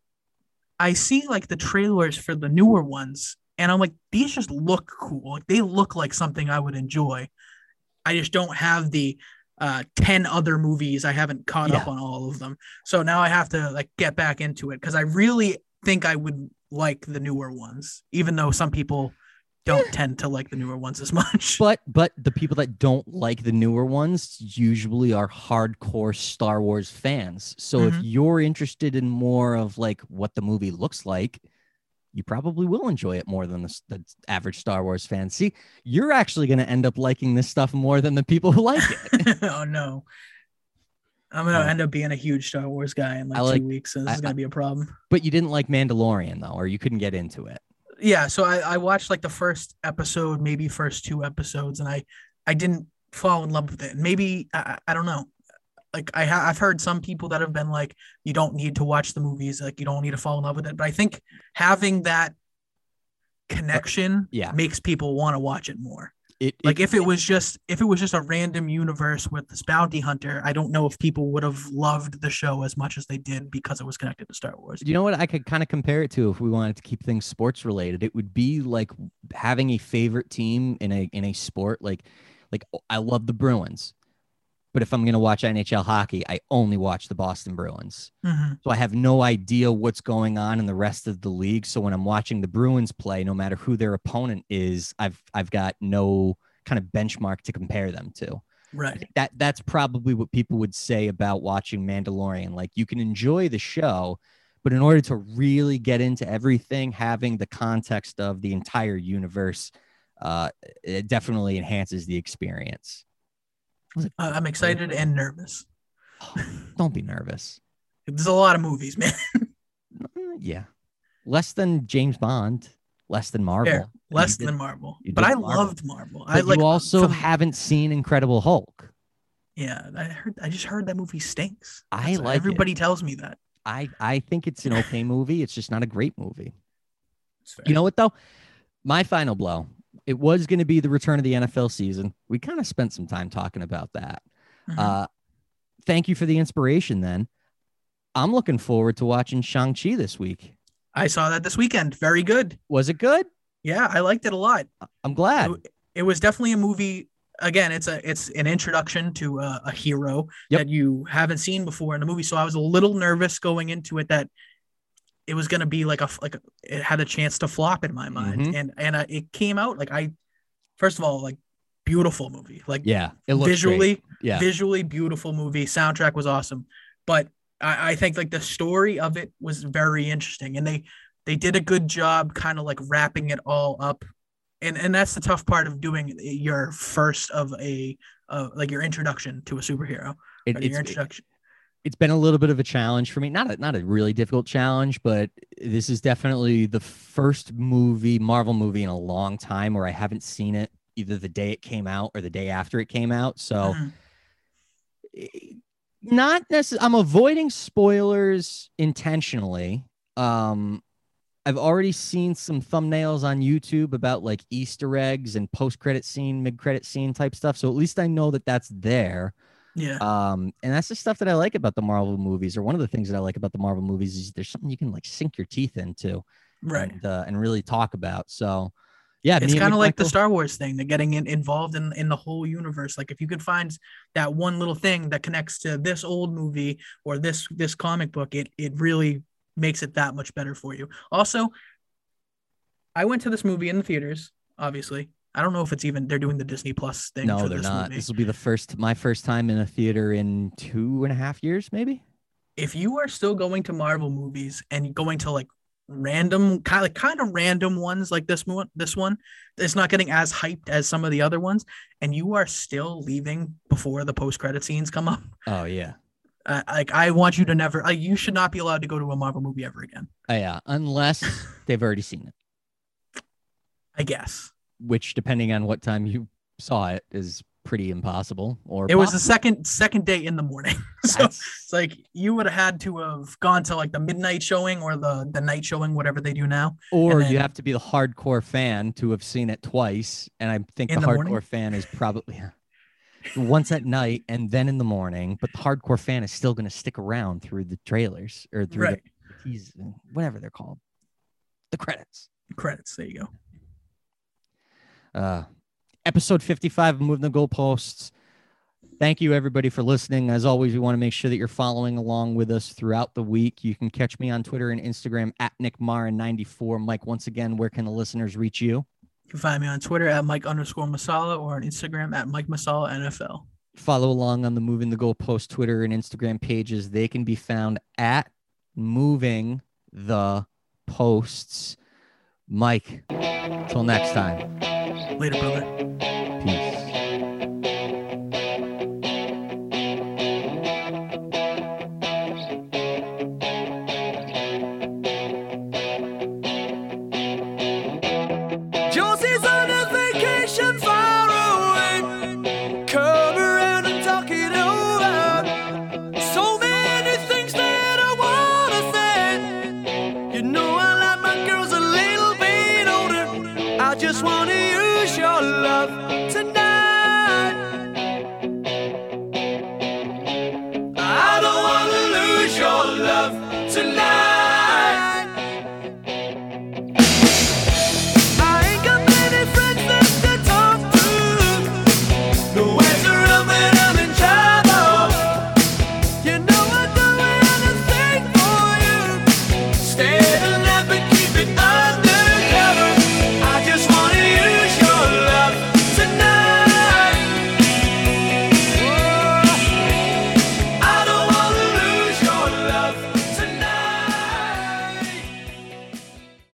i see like the trailers for the newer ones and i'm like these just look cool. Like they look like something i would enjoy i just don't have the uh 10 other movies i haven't caught up on all of them so now i have to like get back into it because i really think i would like the newer ones even though some people don't tend to like the newer ones as much. But but the people that don't like the newer ones usually are hardcore Star Wars fans. So if Mhm. you're interested in more of like what the movie looks like, you probably will enjoy it more than the, the average Star Wars fan. See, you're actually going to end up liking this stuff more than the people who like it. oh no. I'm gonna end up being a huge Star Wars guy in like, like- two weeks, and this I- is gonna be a problem. but you didn't like Mandalorian though, or you couldn't get into it. Yeah, so I, I watched like the first episode, maybe first two episodes, and I I didn't fall in love with it. Maybe I I don't know. Like I ha- I've heard some people that have been like, you don't need to watch the movies, like you don't need to fall in love with it. But I think having that connection uh, Yeah. makes people want to watch it more. It, Like if it was just if it was just a random universe with this bounty hunter, I don't know if people would have loved the show as much as they did because it was connected to Star Wars. you know what I could kind of compare it to if we wanted to keep things sports related. It would be like having a favorite team in a in a sport. Like like oh, I love the Bruins, but if I'm gonna watch NHL hockey, I only watch the Boston Bruins. Mhm. So I have no idea what's going on in the rest of the league. So when I'm watching the Bruins play, no matter who their opponent is, I've I've got no kind of benchmark to compare them to. Right. that that's probably what people would say about watching Mandalorian. Like you can enjoy the show, but in order to really get into everything, having the context of the entire universe, uh, it definitely enhances the experience. Uh, I'm excited and nervous. Don't be nervous. There's a lot of movies, man. Uh, Yeah, less than James Bond, less than Marvel. You Less did- than Marvel. But I Marvel. loved Marvel. But I like you also from- haven't seen Incredible Hulk. Yeah, I heard I just heard that movie stinks. I That's- like it. everybody tells me that. I I think it's an okay movie. It's just not a great movie. You know what though? My final blow. It was going to be the return of the NFL season. We kind of spent some time talking about that. Mhm. Uh, thank you for the inspiration. Then I'm looking forward to watching Shang Chi this week. I saw that this weekend. Very good. Was it good? Yeah, I liked it a lot. I'm glad. It, it was definitely a movie. Again, it's a it's an introduction to a, a hero Yep. that you haven't seen before in the movie. So I was a little nervous going into it that it was going to be like a like a, it had a chance to flop in my mind, Mhm. and and uh, it came out like I first of all like beautiful movie. Like Yeah, it looks visually Great. Yeah, visually beautiful movie. Soundtrack was awesome. But I, I think like the story of it was very interesting. And they they did a good job kind of like wrapping it all up. And and that's the tough part of doing your first of a uh, like your introduction to a superhero It- your introduction it's been a little bit of a challenge for me. Not a not a really difficult challenge, but this is definitely the first movie, Marvel movie in a long time where I haven't seen it either the day it came out or the day after it came out. So Mhm. eh, not necessarily I'm avoiding spoilers intentionally. Um I've already seen some thumbnails on YouTube about like Easter eggs and post credit scene, mid credit scene type stuff. So at least I know that that's there. Yeah Um, and that's the stuff that I like about the Marvel movies, or one of the things that I like about the Marvel movies is there's something you can like sink your teeth into, right and, uh, and really talk about. So, yeah, it's kind of like the Star Wars thing, the getting in, involved in, in the whole universe. Like if you could find that one little thing that connects to this old movie or this this comic book, it it really makes it that much better for you. Also, I went to this movie in the theaters. Obviously, I don't know if it's even they're doing the Disney Plus thing. No, for they're this not. Movie. This will be the first, my first time in a theater in two and a half years, maybe. if you are still going to Marvel movies and going to like random kind of kind of random ones like this one this one it's not getting as hyped as some of the other ones and you are still leaving before the post credit scenes come up Oh yeah, uh, like I want you to never like you should not be allowed to go to a Marvel movie ever again oh, yeah, unless they've already seen it, I guess which depending on what time you saw it is pretty impossible. Or it was the second second day in the morning so That's- it's like you would have had to have gone to like the midnight showing or the the night showing whatever they do now Or then- you have to be the hardcore fan to have seen it twice. And I think In the, the hardcore morning? fan is probably once at night and then in the morning. But the hardcore fan is still going to stick around through the trailers or through right the whatever they're called, the credits. credits there you go Uh, episode 55 of Moving the Goalposts. Thank you, everybody, for listening. As always, we want to make sure that you're following along with us throughout the week. You can catch me on Twitter and Instagram at Nick Mara94. Mike, once again, where can the listeners reach you? you? can find me on Twitter at Mike underscore Masala or on Instagram at Mike Masala NFL. Follow along on the Moving the Goalpost Twitter and Instagram pages. They can be found at Moving the Posts. Mike, till next time. Later, brother.